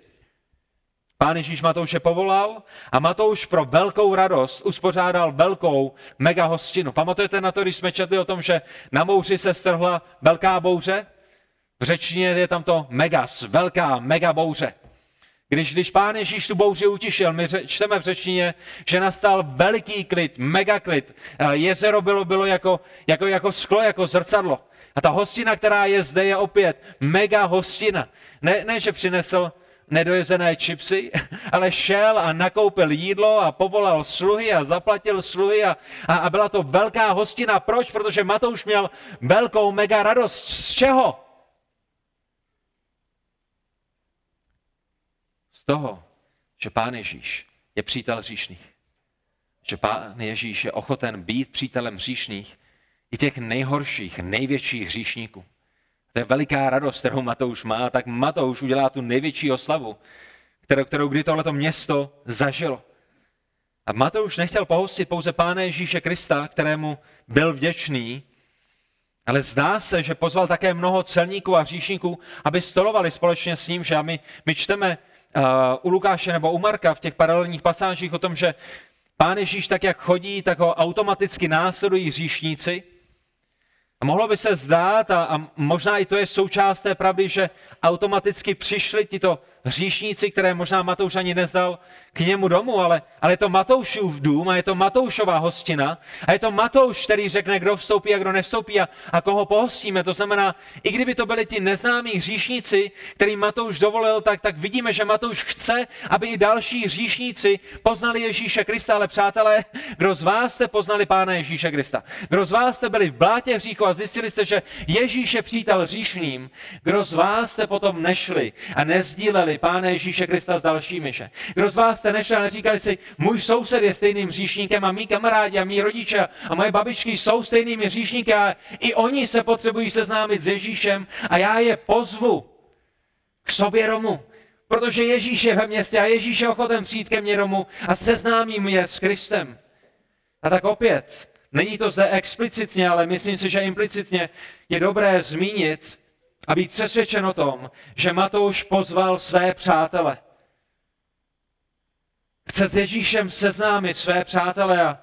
Pán Ježíš Matouše povolal a Matouš pro velkou radost uspořádal velkou mega hostinu. Pamatujete na to, když jsme četli o tom, že na mouři se strhla velká bouře? V řečtině je tam to megas, velká, mega bouře. Když, když pán Ježíš tu bouři utišil, my čteme v řečtině, že nastal veliký klid, mega klid. Jezero bylo, bylo jako, jako, jako sklo, jako zrcadlo. A ta hostina, která je zde, je opět mega hostina. Ne, ne že přinesl nedojezené čipsy, ale šel a nakoupil jídlo a povolal sluhy a zaplatil sluhy a, a, a byla to velká hostina. Proč? Protože Matouš měl velkou mega radost. Z čeho? Z toho, že Pán Ježíš je přítel hříšných. Že Pán Ježíš je ochoten být přítelem hříšných i těch nejhorších, největších hříšníků. To je veliká radost, kterou Matouš má, tak Matouš udělá tu největší oslavu, kterou, kterou kdy tohleto město zažilo. A Matouš nechtěl pohostit pouze Pána Ježíše Krista, kterému byl vděčný, ale zdá se, že pozval také mnoho celníků a hříšníků, aby stolovali společně s ním, že my, my čteme u Lukáše nebo u Marka v těch paralelních pasážích o tom, že Pán Ježíš tak, jak chodí, tak ho automaticky následují hříšníci. A mohlo by se zdát, a, a možná i to je součást té pravdy, že automaticky přišli tito hříšníci, které možná Matouš ani nezdal k němu domů, ale, ale je to Matoušův dům a je to Matoušová hostina a je to Matouš, který řekne, kdo vstoupí a kdo nevstoupí a, a koho pohostíme. To znamená, i kdyby to byli ti neznámí hříšníci, který Matouš dovolil, tak, tak vidíme, že Matouš chce, aby i další hříšníci poznali Ježíše Krista, ale přátelé, kdo z vás jste poznali Pána Ježíše Krista? Kdo z vás jste byli v blátě hříchu a zjistili jste, že Ježíš je přítel hříšným? Kdo z vás jste potom nešli a nezdíleli slavili Pána Ježíše Krista s dalšími. Že? Kdo z vás jste nešel a neříkali si, můj soused je stejným hříšníkem a mý kamarádi a mý rodiče a moje babičky jsou stejnými hříšníky a i oni se potřebují seznámit s Ježíšem a já je pozvu k sobě Romu. Protože Ježíš je ve městě a Ježíš je ochoten přijít ke mně domů a seznámím je s Kristem. A tak opět, není to zde explicitně, ale myslím si, že implicitně je dobré zmínit, a být přesvědčen o tom, že Matouš pozval své přátele. Chce s Ježíšem seznámit své přátele a,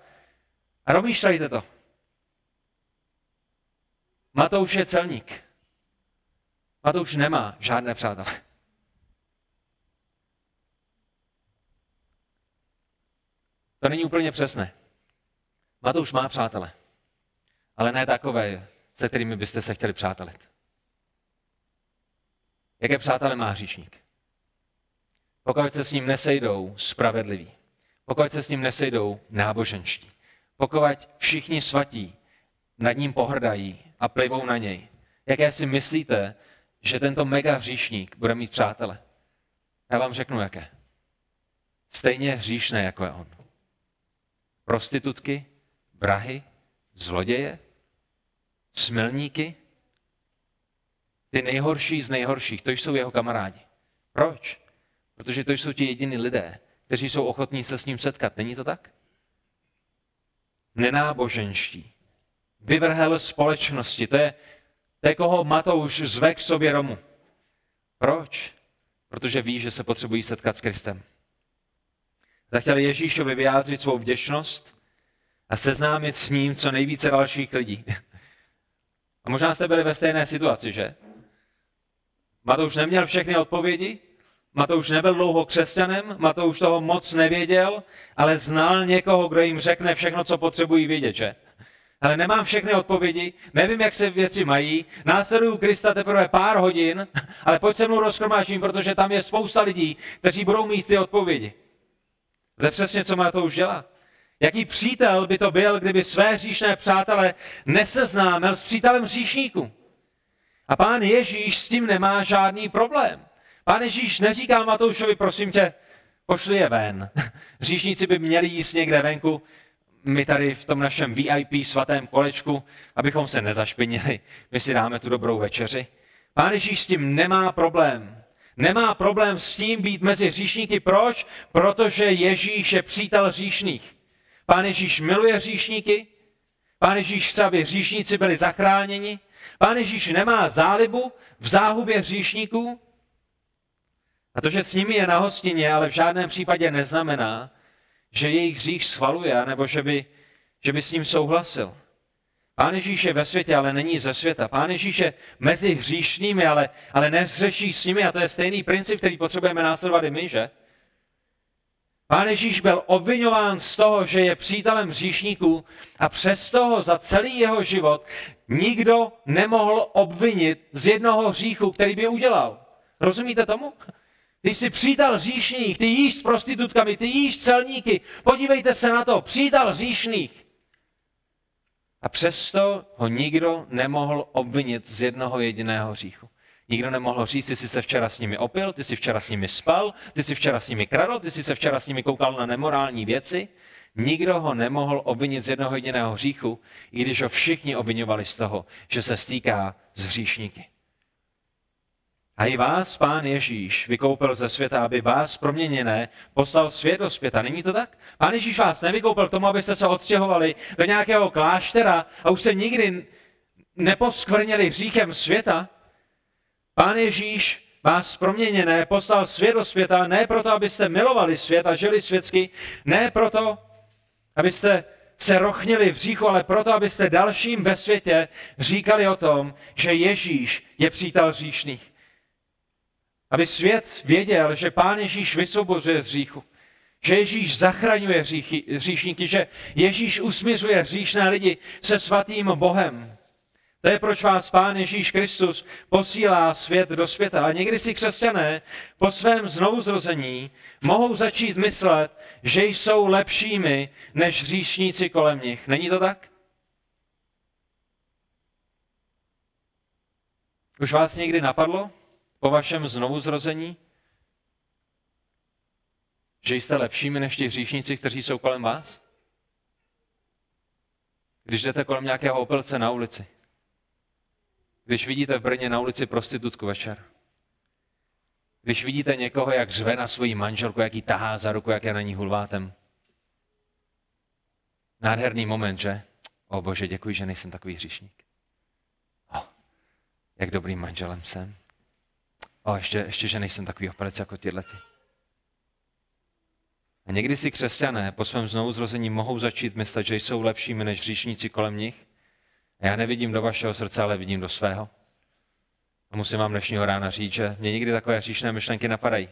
a romýšlejte to. Matouš je celník. Matouš nemá žádné přátele. To není úplně přesné. Matouš má přátele, ale ne takové, se kterými byste se chtěli přátelit. Jaké přátelé má hříšník? Pokud se s ním nesejdou spravedliví, pokud se s ním nesejdou náboženští, pokud všichni svatí nad ním pohrdají a plivou na něj, jaké si myslíte, že tento mega hříšník bude mít přátele? Já vám řeknu, jaké. Stejně hříšné, jako je on. Prostitutky, brahy, zloděje, smilníky, ty nejhorší z nejhorších, to jsou jeho kamarádi. Proč? Protože to jsou ti jediní lidé, kteří jsou ochotní se s ním setkat. Není to tak? Nenáboženští. Vyvrhel společnosti. To je, to je koho Matouš zve k sobě Romu. Proč? Protože ví, že se potřebují setkat s Kristem. Zachtěli Ježíšovi vyjádřit svou vděčnost a seznámit s ním co nejvíce dalších lidí. A možná jste byli ve stejné situaci, že? Matouš neměl všechny odpovědi, Matouš nebyl dlouho křesťanem, Matouš toho moc nevěděl, ale znal někoho, kdo jim řekne všechno, co potřebují vědět, že? Ale nemám všechny odpovědi, nevím, jak se věci mají, následuju Krista teprve pár hodin, ale pojď se mnou rozkromážím, protože tam je spousta lidí, kteří budou mít ty odpovědi. To je přesně, co Matouš dělá. Jaký přítel by to byl, kdyby své hříšné přátele neseznámil s přítelem hříšníků? A pán Ježíš s tím nemá žádný problém. Pán Ježíš neříká Matoušovi, prosím tě, pošli je ven. Říšníci by měli jíst někde venku, my tady v tom našem VIP svatém kolečku, abychom se nezašpinili, my si dáme tu dobrou večeři. Pán Ježíš s tím nemá problém. Nemá problém s tím být mezi hříšníky. Proč? Protože Ježíš je přítel hříšných. Pán Ježíš miluje hříšníky, Pán Ježíš chce, aby hříšníci byli zachráněni, Pán Ježíš nemá zálibu v záhubě hříšníků. A to, že s nimi je na hostině, ale v žádném případě neznamená, že jejich hřích schvaluje, nebo že by, že by s ním souhlasil. Pán Ježíš je ve světě, ale není ze světa. Pán Ježíš je mezi hříšnými, ale, ale nezřeší s nimi. A to je stejný princip, který potřebujeme následovat i my, že? Pán Ježíš byl obvinován z toho, že je přítelem hříšníků a přes toho za celý jeho život nikdo nemohl obvinit z jednoho hříchu, který by udělal. Rozumíte tomu? Ty jsi přítel hříšných, ty jíš s prostitutkami, ty jíš celníky. Podívejte se na to, přítel hříšných. A přesto ho nikdo nemohl obvinit z jednoho jediného hříchu. Nikdo nemohl říct, ty jsi se včera s nimi opil, ty jsi včera s nimi spal, ty jsi včera s nimi kradl, ty jsi se včera s nimi koukal na nemorální věci. Nikdo ho nemohl obvinit z jednoho jediného hříchu, i když ho všichni obvinovali z toho, že se stýká z hříšníky. A i vás pán Ježíš vykoupil ze světa, aby vás proměněné poslal svět do světa. Není to tak? Pán Ježíš vás nevykoupil tomu, abyste se odstěhovali do nějakého kláštera a už se nikdy neposkvrněli hříchem světa. Pán Ježíš vás proměněné poslal svět do světa ne proto, abyste milovali svět a žili světsky, ne proto, abyste se rochnili v hříchu, ale proto, abyste dalším ve světě říkali o tom, že Ježíš je přítel hříšných. Aby svět věděl, že Pán Ježíš vysvobozuje z hříchu, že Ježíš zachraňuje hříchy, hříšníky, že Ježíš usmířuje hříšné lidi se svatým Bohem. To je proč vás Pán Ježíš Kristus posílá svět do světa. A někdy si křesťané po svém znovuzrození mohou začít myslet, že jsou lepšími než hříšníci kolem nich. Není to tak? Už vás někdy napadlo? po vašem znovuzrození? Že jste lepšími než ti hříšníci, kteří jsou kolem vás? Když jdete kolem nějakého opilce na ulici, když vidíte v Brně na ulici prostitutku večer, když vidíte někoho, jak řve na svoji manželku, jak ji tahá za ruku, jak je na ní hulvátem. Nádherný moment, že? O bože, děkuji, že nejsem takový hříšník. Oh, jak dobrým manželem jsem. O, ještě, ještě, že nejsem takový opalec jako tyhle. A někdy si křesťané po svém znovuzrození mohou začít myslet, že jsou lepšími než hříšníci kolem nich. A já nevidím do vašeho srdce, ale vidím do svého. A musím vám dnešního rána říct, že mě někdy takové hříšné myšlenky napadají.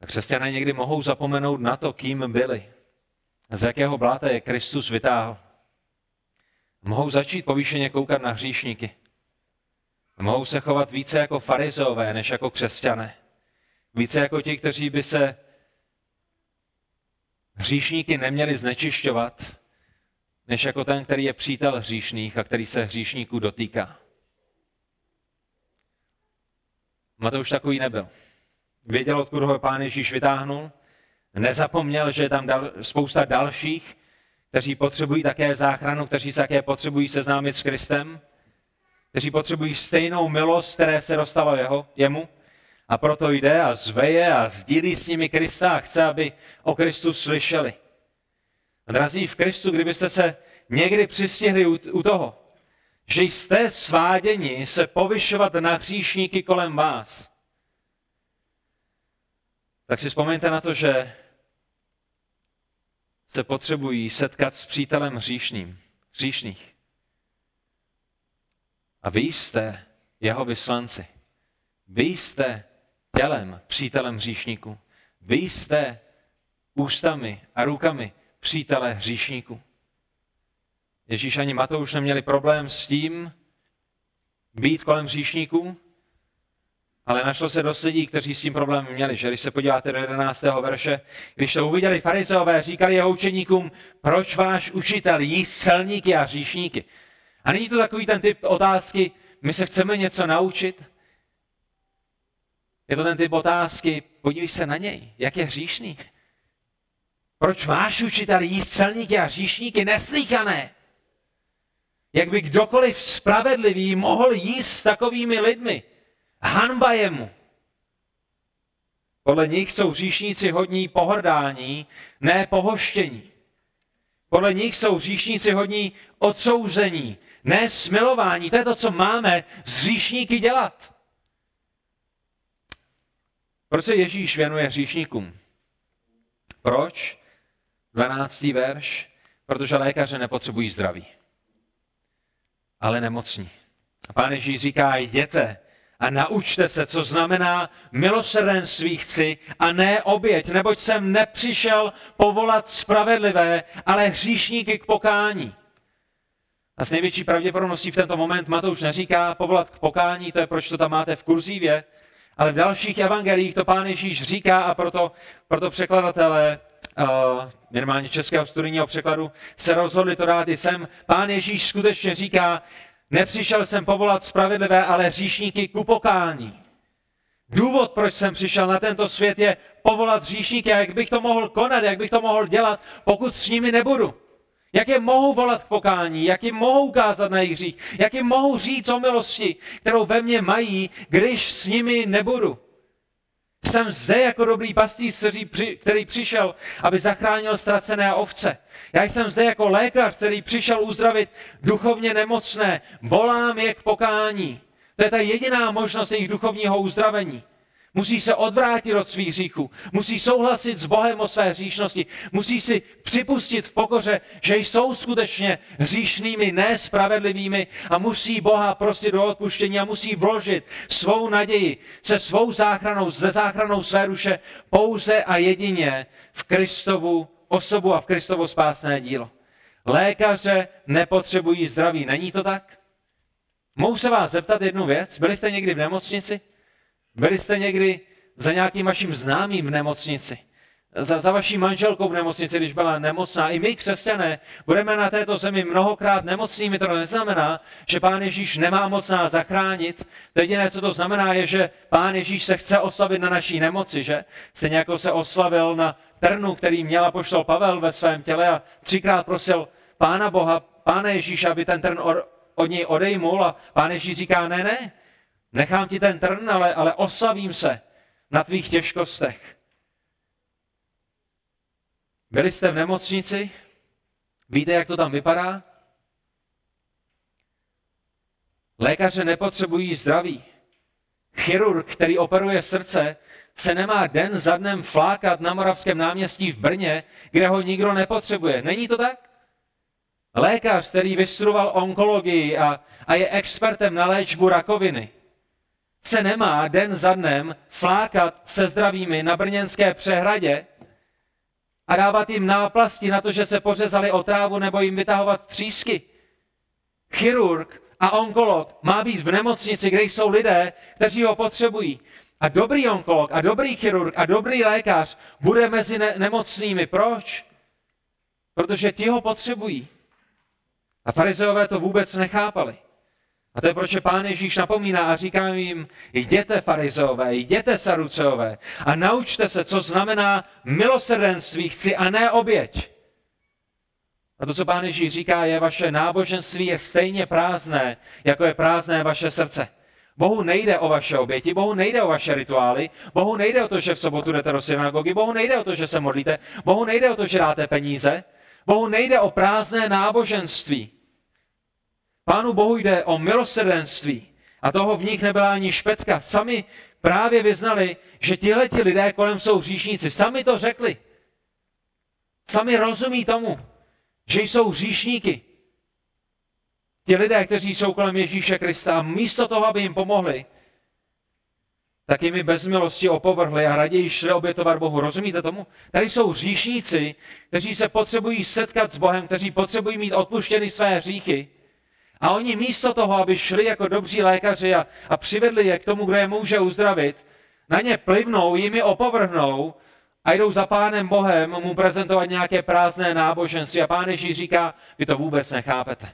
A křesťané někdy mohou zapomenout na to, kým byli. Z jakého bláta je Kristus vytáhl. Mohou začít povýšeně koukat na hříšníky. Mohou se chovat více jako farizové, než jako křesťané. Více jako ti, kteří by se hříšníky neměli znečišťovat, než jako ten, který je přítel hříšných a který se hříšníků dotýká. Matouš takový nebyl. Věděl, odkud ho pán Ježíš vytáhnul, nezapomněl, že je tam dal, spousta dalších, kteří potřebují také záchranu, kteří se také potřebují seznámit s Kristem kteří potřebují stejnou milost, které se dostalo jeho, jemu. A proto jde a zveje a sdílí s nimi Krista a chce, aby o Kristu slyšeli. Drazí v Kristu, kdybyste se někdy přistihli u, u toho, že jste sváděni se povyšovat na hříšníky kolem vás, tak si vzpomeňte na to, že se potřebují setkat s přítelem hříšným, hříšných. A vy jste jeho vyslanci. Vy jste tělem, přítelem hříšníků. Vy jste ústami a rukami přítele hříšníků. Ježíš ani Matouš neměli problém s tím být kolem hříšníků, ale našlo se dost lidí, kteří s tím problém měli. Že když se podíváte do 11. verše, když to uviděli farizeové, říkali jeho učeníkům, proč váš učitel jí celníky a hříšníky. A není to takový ten typ otázky, my se chceme něco naučit? Je to ten typ otázky, podívej se na něj, jak je hříšný. Proč váš učitel jí celníky a hříšníky neslíchané? Jak by kdokoliv spravedlivý mohl jíst s takovými lidmi? Hanba jemu. Podle nich jsou hříšníci hodní pohrdání, ne pohoštění. Podle nich jsou hříšníci hodní odsouzení, ne smilování. To je to, co máme z hříšníky dělat. Proč se Ježíš věnuje hříšníkům? Proč? 12. verš. Protože lékaře nepotřebují zdraví, ale nemocní. A pán Ježíš říká, jděte a naučte se, co znamená milosrdenství chci a ne oběť, neboť jsem nepřišel povolat spravedlivé, ale hříšníky k pokání. A s největší pravděpodobností v tento moment Matouš neříká povolat k pokání, to je proč to tam máte v kurzívě, ale v dalších evangelích to pán Ježíš říká a proto, proto překladatelé uh, minimálně českého studijního překladu se rozhodli to dát i sem. Pán Ježíš skutečně říká, nepřišel jsem povolat spravedlivé, ale hříšníky ku pokání. Důvod, proč jsem přišel na tento svět, je povolat hříšníky a jak bych to mohl konat, jak bych to mohl dělat, pokud s nimi nebudu. Jak je mohou volat k pokání, jak je mohou ukázat na jejich hřích, jak je mohou říct o milosti, kterou ve mně mají, když s nimi nebudu. Jsem zde jako dobrý pastýř, který přišel, aby zachránil ztracené ovce. Já jsem zde jako lékař, který přišel uzdravit duchovně nemocné. Volám je k pokání. To je ta jediná možnost jejich duchovního uzdravení. Musí se odvrátit od svých hříchů. Musí souhlasit s Bohem o své hříšnosti. Musí si připustit v pokoře, že jsou skutečně hříšnými, nespravedlivými a musí Boha prostě do odpuštění a musí vložit svou naději se svou záchranou, ze záchranou své duše pouze a jedině v Kristovu osobu a v Kristovo spásné dílo. Lékaře nepotřebují zdraví, není to tak? Mohu se vás zeptat jednu věc? Byli jste někdy v nemocnici? Byli jste někdy za nějakým vaším známým v nemocnici? Za, za vaší manželkou v nemocnici, když byla nemocná. I my, křesťané, budeme na této zemi mnohokrát nemocnými. To neznamená, že Pán Ježíš nemá moc nás zachránit. To jediné, co to znamená, je, že Pán Ježíš se chce oslavit na naší nemoci, že? Stejně jako se oslavil na trnu, který měla poštol Pavel ve svém těle a třikrát prosil Pána Boha, Pána Ježíš, aby ten trn od něj odejmul a Pán Ježíš říká, ne, ne, Nechám ti ten trn, ale, ale oslavím se na tvých těžkostech. Byli jste v nemocnici? Víte, jak to tam vypadá? Lékaře nepotřebují zdraví. Chirurg, který operuje srdce, se nemá den za dnem flákat na Moravském náměstí v Brně, kde ho nikdo nepotřebuje. Není to tak? Lékař, který vystudoval onkologii a, a je expertem na léčbu rakoviny, se nemá den za dnem flákat se zdravými na brněnské přehradě a dávat jim náplasti na to, že se pořezali o trávu nebo jim vytahovat třísky. Chirurg a onkolog má být v nemocnici, kde jsou lidé, kteří ho potřebují. A dobrý onkolog a dobrý chirurg a dobrý lékař bude mezi ne- nemocnými. Proč? Protože ti ho potřebují. A farizeové to vůbec nechápali. A to je proč pán Ježíš napomíná a říká jim, jděte farizeové, jděte saruceové a naučte se, co znamená milosrdenství chci a ne oběť. A to, co pán Ježíš říká, je, vaše náboženství je stejně prázdné, jako je prázdné vaše srdce. Bohu nejde o vaše oběti, Bohu nejde o vaše rituály, Bohu nejde o to, že v sobotu jdete do synagogy, Bohu nejde o to, že se modlíte, Bohu nejde o to, že dáte peníze, Bohu nejde o prázdné náboženství. Pánu Bohu jde o milosrdenství a toho v nich nebyla ani špetka. Sami právě vyznali, že tihleti lidé kolem jsou hříšníci. Sami to řekli. Sami rozumí tomu, že jsou hříšníky. Ti lidé, kteří jsou kolem Ježíše Krista a místo toho, aby jim pomohli, tak jimi bez milosti opovrhli a raději šli obětovat Bohu. Rozumíte tomu? Tady jsou hříšníci, kteří se potřebují setkat s Bohem, kteří potřebují mít odpuštěny své hříchy a oni místo toho, aby šli jako dobří lékaři a, a přivedli je k tomu, kdo je může uzdravit, na ně plivnou, jimi opovrhnou a jdou za pánem Bohem mu prezentovat nějaké prázdné náboženství. A pán Ježíš říká, vy to vůbec nechápete.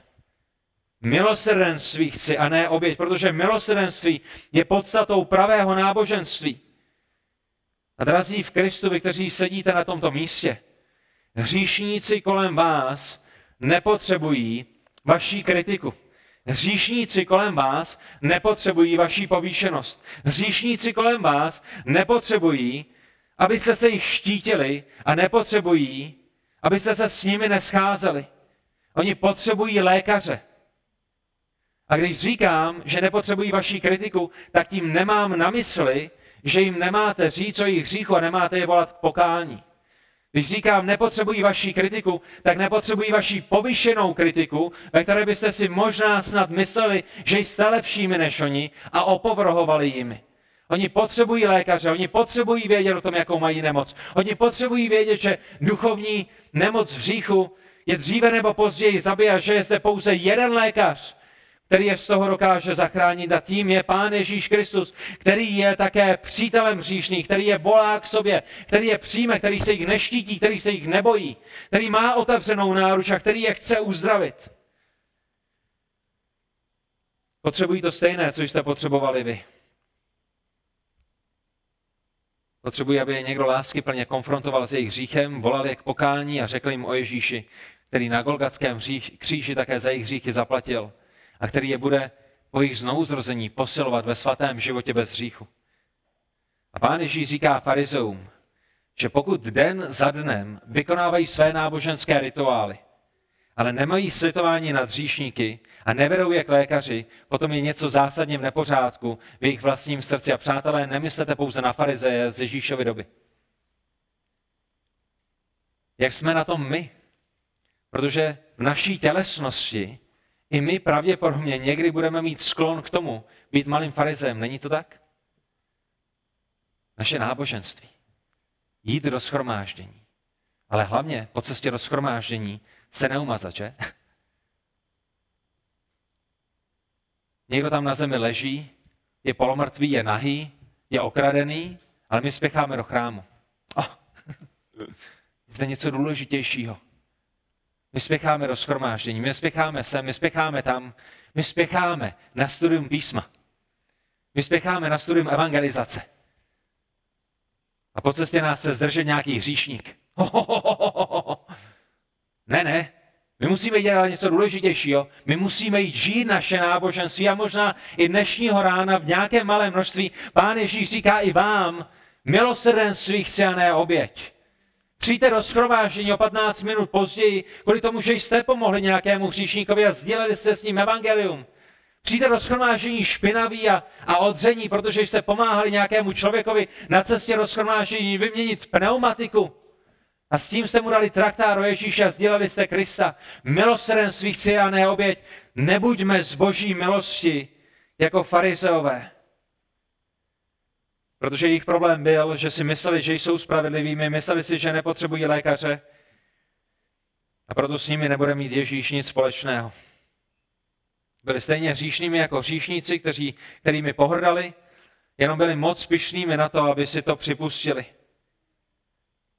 Milosrdenství chci a ne oběť, protože milosrdenství je podstatou pravého náboženství. A drazí v Kristu, vy, kteří sedíte na tomto místě, hříšníci kolem vás nepotřebují vaší kritiku. Hříšníci kolem vás nepotřebují vaší povýšenost. Hříšníci kolem vás nepotřebují, abyste se jich štítili a nepotřebují, abyste se s nimi nescházeli. Oni potřebují lékaře. A když říkám, že nepotřebují vaší kritiku, tak tím nemám na mysli, že jim nemáte říct o jejich hříchu a nemáte je volat k pokání. Když říkám, nepotřebují vaši kritiku, tak nepotřebují vaši povyšenou kritiku, ve které byste si možná snad mysleli, že jste lepšími než oni a opovrhovali jimi. Oni potřebují lékaře, oni potřebují vědět o tom, jakou mají nemoc. Oni potřebují vědět, že duchovní nemoc v říchu je dříve nebo později zabije, že je zde pouze jeden lékař, který je z toho dokáže zachránit a tím je Pán Ježíš Kristus, který je také přítelem hříšných, který je volá k sobě, který je přijme, který se jich neštítí, který se jich nebojí, který má otevřenou náruč a který je chce uzdravit. Potřebují to stejné, co jste potřebovali vy. Potřebují, aby je někdo lásky plně konfrontoval s jejich hříchem, volal je k pokání a řekl jim o Ježíši, který na Golgatském kříži také za jejich hříchy zaplatil a který je bude po jejich znouzrození posilovat ve svatém životě bez hříchu. A pán Ježíš říká farizeům, že pokud den za dnem vykonávají své náboženské rituály, ale nemají slitování nad hříšníky a nevedou je k lékaři, potom je něco zásadně v nepořádku v jejich vlastním srdci. A přátelé, nemyslete pouze na farizeje z Ježíšovy doby. Jak jsme na tom my? Protože v naší tělesnosti i my pravděpodobně někdy budeme mít sklon k tomu být malým farizem. Není to tak? Naše náboženství. Jít do schromáždění. Ale hlavně po cestě do schromáždění se neumazat, že? Někdo tam na zemi leží, je polomrtvý, je nahý, je okradený, ale my spěcháme do chrámu. Oh. Zde něco důležitějšího. My spěcháme do schromáždění, my spěcháme sem, my spěcháme tam, my spěcháme na studium písma. My spěcháme na studium evangelizace. A po cestě nás se zdržet nějaký hříšník. Ne, ne. My musíme dělat něco důležitějšího. My musíme jít žít naše náboženství a možná i dnešního rána v nějakém malém množství. Pán Ježíš říká i vám, milosrdenství chci a ne oběť. Přijďte do schromáždění o 15 minut později, kvůli tomu, že jste pomohli nějakému hříšníkovi a sdělili jste s ním evangelium. Přijďte do schromáždění špinaví a, a odření, protože jste pomáhali nějakému člověkovi na cestě do schromáždění vyměnit pneumatiku. A s tím jste mu dali traktár o Ježíše a sdělili jste Krista. Milosrdenství chci a ne oběť. Nebuďme z boží milosti jako farizeové. Protože jejich problém byl, že si mysleli, že jsou spravedlivými, mysleli si, že nepotřebují lékaře a proto s nimi nebude mít Ježíš nic společného. Byli stejně hříšnými jako hříšníci, kteří, kterými pohrdali, jenom byli moc pišnými na to, aby si to připustili.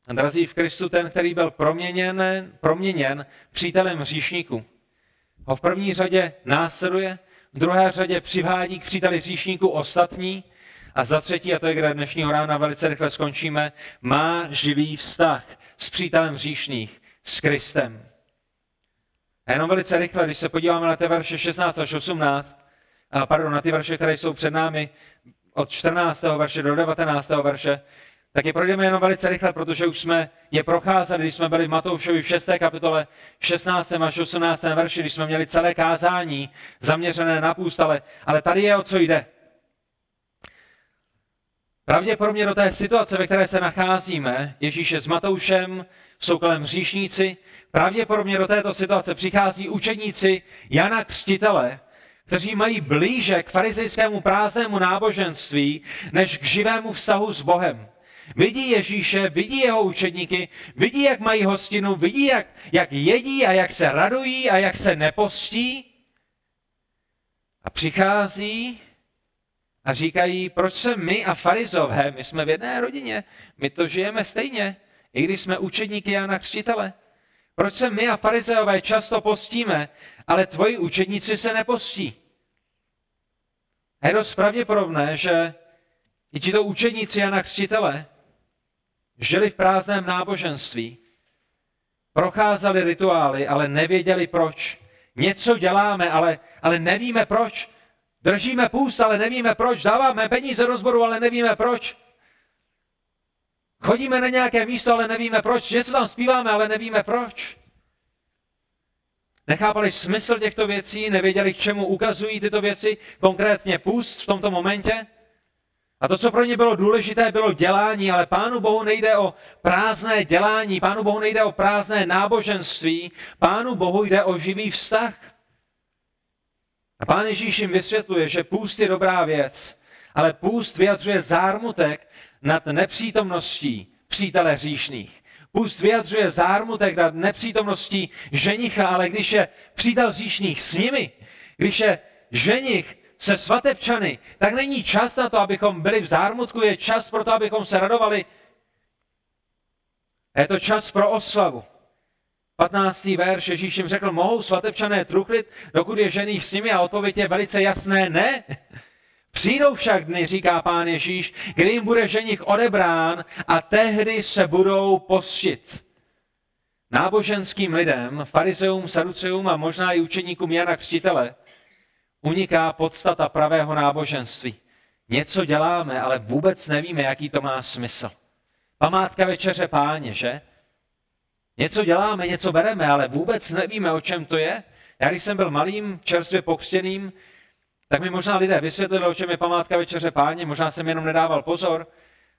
A drazí v Kristu ten, který byl proměněn, proměněn přítelem hříšníků. Ho v první řadě následuje, v druhé řadě přivádí k příteli hříšníků ostatní, a za třetí, a to je, kde dnešního rána velice rychle skončíme, má živý vztah s přítelem hříšných, s Kristem. A jenom velice rychle, když se podíváme na ty verše 16 až 18, a pardon, na ty verše, které jsou před námi, od 14. verše do 19. verše, tak je projdeme jenom velice rychle, protože už jsme je procházeli, když jsme byli v Matoušovi v 6. kapitole, 16. až 18. verši, když jsme měli celé kázání zaměřené na půst, ale, ale tady je o co jde. Pravděpodobně do té situace, ve které se nacházíme, Ježíše s Matoušem, jsou kolem hříšníci, pravděpodobně do této situace přichází učedníci Jana Křtitele, kteří mají blíže k farizejskému prázdnému náboženství, než k živému vztahu s Bohem. Vidí Ježíše, vidí jeho učedníky, vidí, jak mají hostinu, vidí, jak, jak jedí a jak se radují a jak se nepostí. A přichází a říkají, proč se my a farizové, my jsme v jedné rodině, my to žijeme stejně, i když jsme učedníky Jana Křtitele. Proč se my a farizeové často postíme, ale tvoji učedníci se nepostí? A je dost pravděpodobné, že i tito učedníci Jana Křtitele žili v prázdném náboženství, procházeli rituály, ale nevěděli proč. Něco děláme, ale, ale nevíme proč. Držíme půst, ale nevíme proč. Dáváme peníze do ale nevíme proč. Chodíme na nějaké místo, ale nevíme proč. Něco tam zpíváme, ale nevíme proč. Nechápali smysl těchto věcí, nevěděli, k čemu ukazují tyto věci, konkrétně půst v tomto momentě. A to, co pro ně bylo důležité, bylo dělání, ale Pánu Bohu nejde o prázdné dělání, Pánu Bohu nejde o prázdné náboženství, Pánu Bohu jde o živý vztah. A Pán Ježíš jim vysvětluje, že půst je dobrá věc, ale půst vyjadřuje zármutek nad nepřítomností přítele hříšných. Půst vyjadřuje zármutek nad nepřítomností ženicha, ale když je přítel hříšných s nimi, když je ženich se svatebčany, tak není čas na to, abychom byli v zármutku, je čas pro to, abychom se radovali. Je to čas pro oslavu. 15. verš Ježíš jim řekl, mohou svatebčané truklit, dokud je žených s nimi a odpověď je velice jasné, ne. Přijdou však dny, říká pán Ježíš, kdy jim bude ženich odebrán a tehdy se budou postit. Náboženským lidem, farizeům, saduceům a možná i učeníkům Jana Křtitele uniká podstata pravého náboženství. Něco děláme, ale vůbec nevíme, jaký to má smysl. Památka večeře páně, že? Něco děláme, něco bereme, ale vůbec nevíme, o čem to je. Já když jsem byl malým, čerstvě pokřtěným, tak mi možná lidé vysvětlili, o čem je památka večeře páně, možná jsem jenom nedával pozor,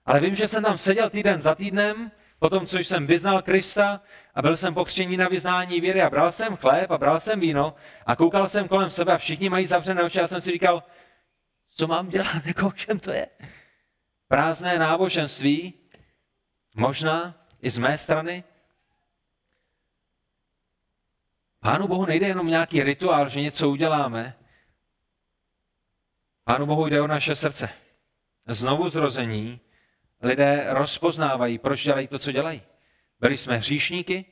ale vím, že jsem tam seděl týden za týdnem, potom, co jsem vyznal Krista a byl jsem pokřtění na vyznání víry a bral jsem chléb a bral jsem víno a koukal jsem kolem sebe a všichni mají zavřené oči a jsem si říkal, co mám dělat, jako o čem to je? Prázdné náboženství, možná i z mé strany. Pánu Bohu nejde jenom nějaký rituál, že něco uděláme, Pánu Bohu jde o naše srdce. Znovu zrození lidé rozpoznávají, proč dělají to, co dělají. Byli jsme hříšníky,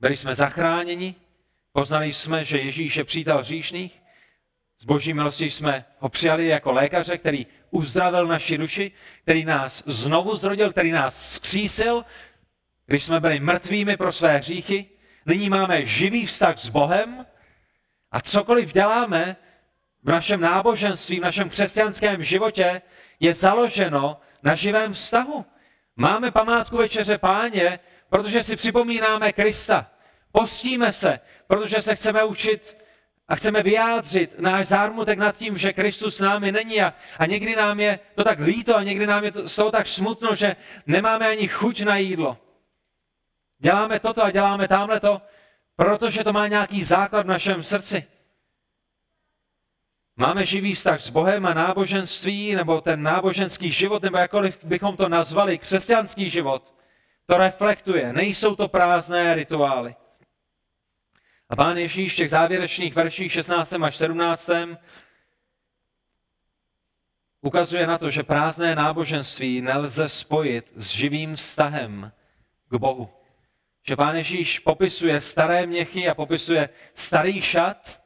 byli jsme zachráněni, poznali jsme, že Ježíš je přítel hříšných, z boží milosti jsme ho přijali jako lékaře, který uzdravil naši duši, který nás znovu zrodil, který nás skřísil, když jsme byli mrtvými pro své hříchy. Nyní máme živý vztah s Bohem a cokoliv děláme, v našem náboženství, v našem křesťanském životě je založeno na živém vztahu. Máme památku večeře páně, protože si připomínáme Krista. Postíme se, protože se chceme učit a chceme vyjádřit náš zármutek nad tím, že Kristus s námi není a, a někdy nám je to tak líto a někdy nám je to, z toho tak smutno, že nemáme ani chuť na jídlo. Děláme toto a děláme tamhle to, protože to má nějaký základ v našem srdci. Máme živý vztah s Bohem a náboženství, nebo ten náboženský život, nebo jakkoliv bychom to nazvali, křesťanský život, to reflektuje. Nejsou to prázdné rituály. A pán Ježíš v těch závěrečných verších 16. až 17. ukazuje na to, že prázdné náboženství nelze spojit s živým vztahem k Bohu. Že pán Ježíš popisuje staré měchy a popisuje starý šat,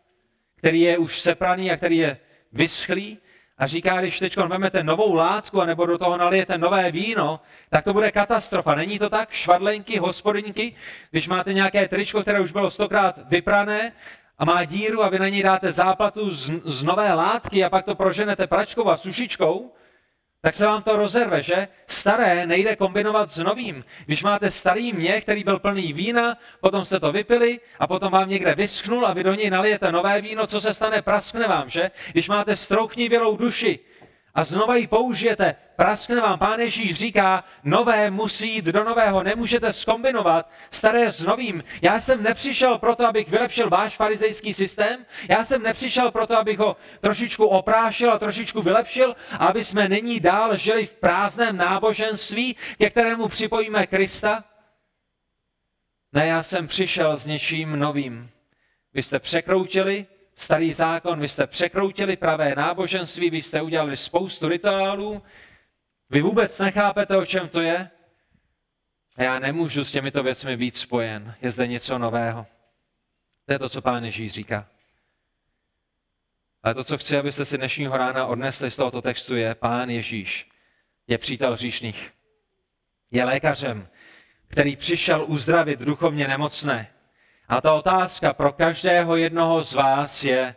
který je už sepraný a který je vyschlý a říká, když teď vezmete novou látku nebo do toho nalijete nové víno, tak to bude katastrofa. Není to tak? Švadlenky, hospodinky, když máte nějaké tričko, které už bylo stokrát vyprané a má díru a vy na něj dáte záplatu z, z nové látky a pak to proženete pračkou a sušičkou, tak se vám to rozerve, že? Staré nejde kombinovat s novým. Když máte starý mě, který byl plný vína, potom jste to vypili a potom vám někde vyschnul a vy do něj nalijete nové víno, co se stane, praskne vám, že? Když máte strouchnivělou duši, a znova ji použijete, praskne vám. Pán Ježíš říká, nové musí jít do nového, nemůžete skombinovat staré s novým. Já jsem nepřišel proto, abych vylepšil váš farizejský systém, já jsem nepřišel proto, abych ho trošičku oprášil a trošičku vylepšil, aby jsme nyní dál žili v prázdném náboženství, ke kterému připojíme Krista. Ne, já jsem přišel s něčím novým. Vy jste překroutili starý zákon, vy jste překroutili pravé náboženství, vy jste udělali spoustu rituálů, vy vůbec nechápete, o čem to je. A já nemůžu s těmito věcmi být spojen. Je zde něco nového. To je to, co pán Ježíš říká. Ale to, co chci, abyste si dnešního rána odnesli z tohoto textu, je pán Ježíš je přítel hříšných. Je lékařem, který přišel uzdravit duchovně nemocné. A ta otázka pro každého jednoho z vás je,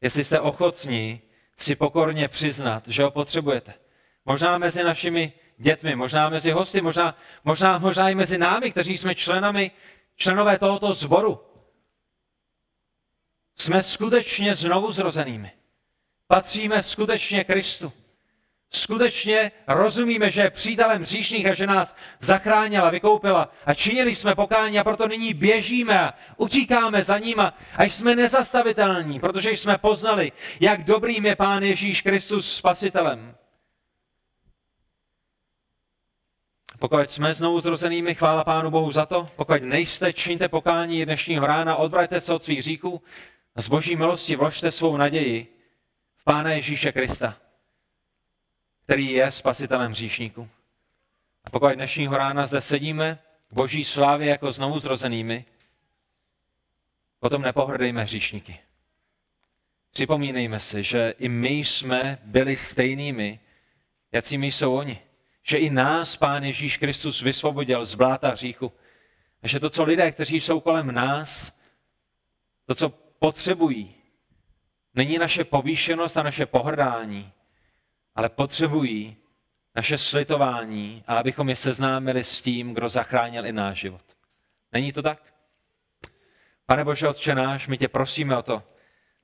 jestli jste ochotní si pokorně přiznat, že ho potřebujete. Možná mezi našimi dětmi, možná mezi hosty, možná, možná, možná i mezi námi, kteří jsme členami, členové tohoto zboru. Jsme skutečně znovu zrozenými. Patříme skutečně Kristu. Skutečně rozumíme, že je přítelem hříšných a že nás zachránila, vykoupila a činili jsme pokání a proto nyní běžíme a utíkáme za nima a jsme nezastavitelní, protože jsme poznali, jak dobrým je Pán Ježíš Kristus spasitelem. Pokud jsme znovu zrozenými, chvála Pánu Bohu za to. Pokud nejste, čiňte pokání dnešního rána, odvraťte se od svých říků a z boží milosti vložte svou naději v Pána Ježíše Krista který je spasitelem hříšníků. A pokud dnešního rána zde sedíme v boží slávě jako znovu zrozenými, potom nepohrdejme hříšníky. Připomínejme si, že i my jsme byli stejnými, jakými jsou oni. Že i nás Pán Ježíš Kristus vysvobodil z bláta hříchu. A že to, co lidé, kteří jsou kolem nás, to, co potřebují, není naše povýšenost a naše pohrdání, ale potřebují naše slitování a abychom je seznámili s tím, kdo zachránil i náš život. Není to tak? Pane Bože, Otče náš, my tě prosíme o to,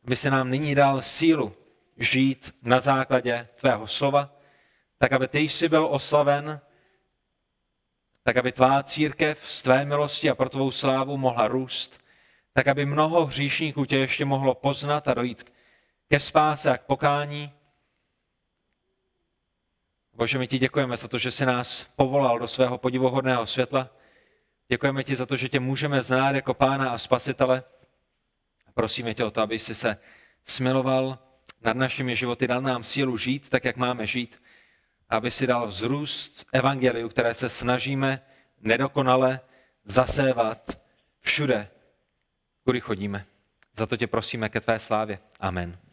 aby se nám nyní dal sílu žít na základě tvého slova, tak aby ty jsi byl oslaven, tak aby tvá církev z tvé milosti a pro tvou slávu mohla růst, tak aby mnoho hříšníků tě ještě mohlo poznat a dojít ke spáse a k pokání, Bože, my ti děkujeme za to, že jsi nás povolal do svého podivohodného světla. Děkujeme ti za to, že tě můžeme znát jako pána a spasitele. Prosíme tě o to, aby jsi se smiloval nad našimi životy, dal nám sílu žít tak, jak máme žít, aby si dal vzrůst evangeliu, které se snažíme nedokonale zasévat všude, kudy chodíme. Za to tě prosíme ke tvé slávě. Amen.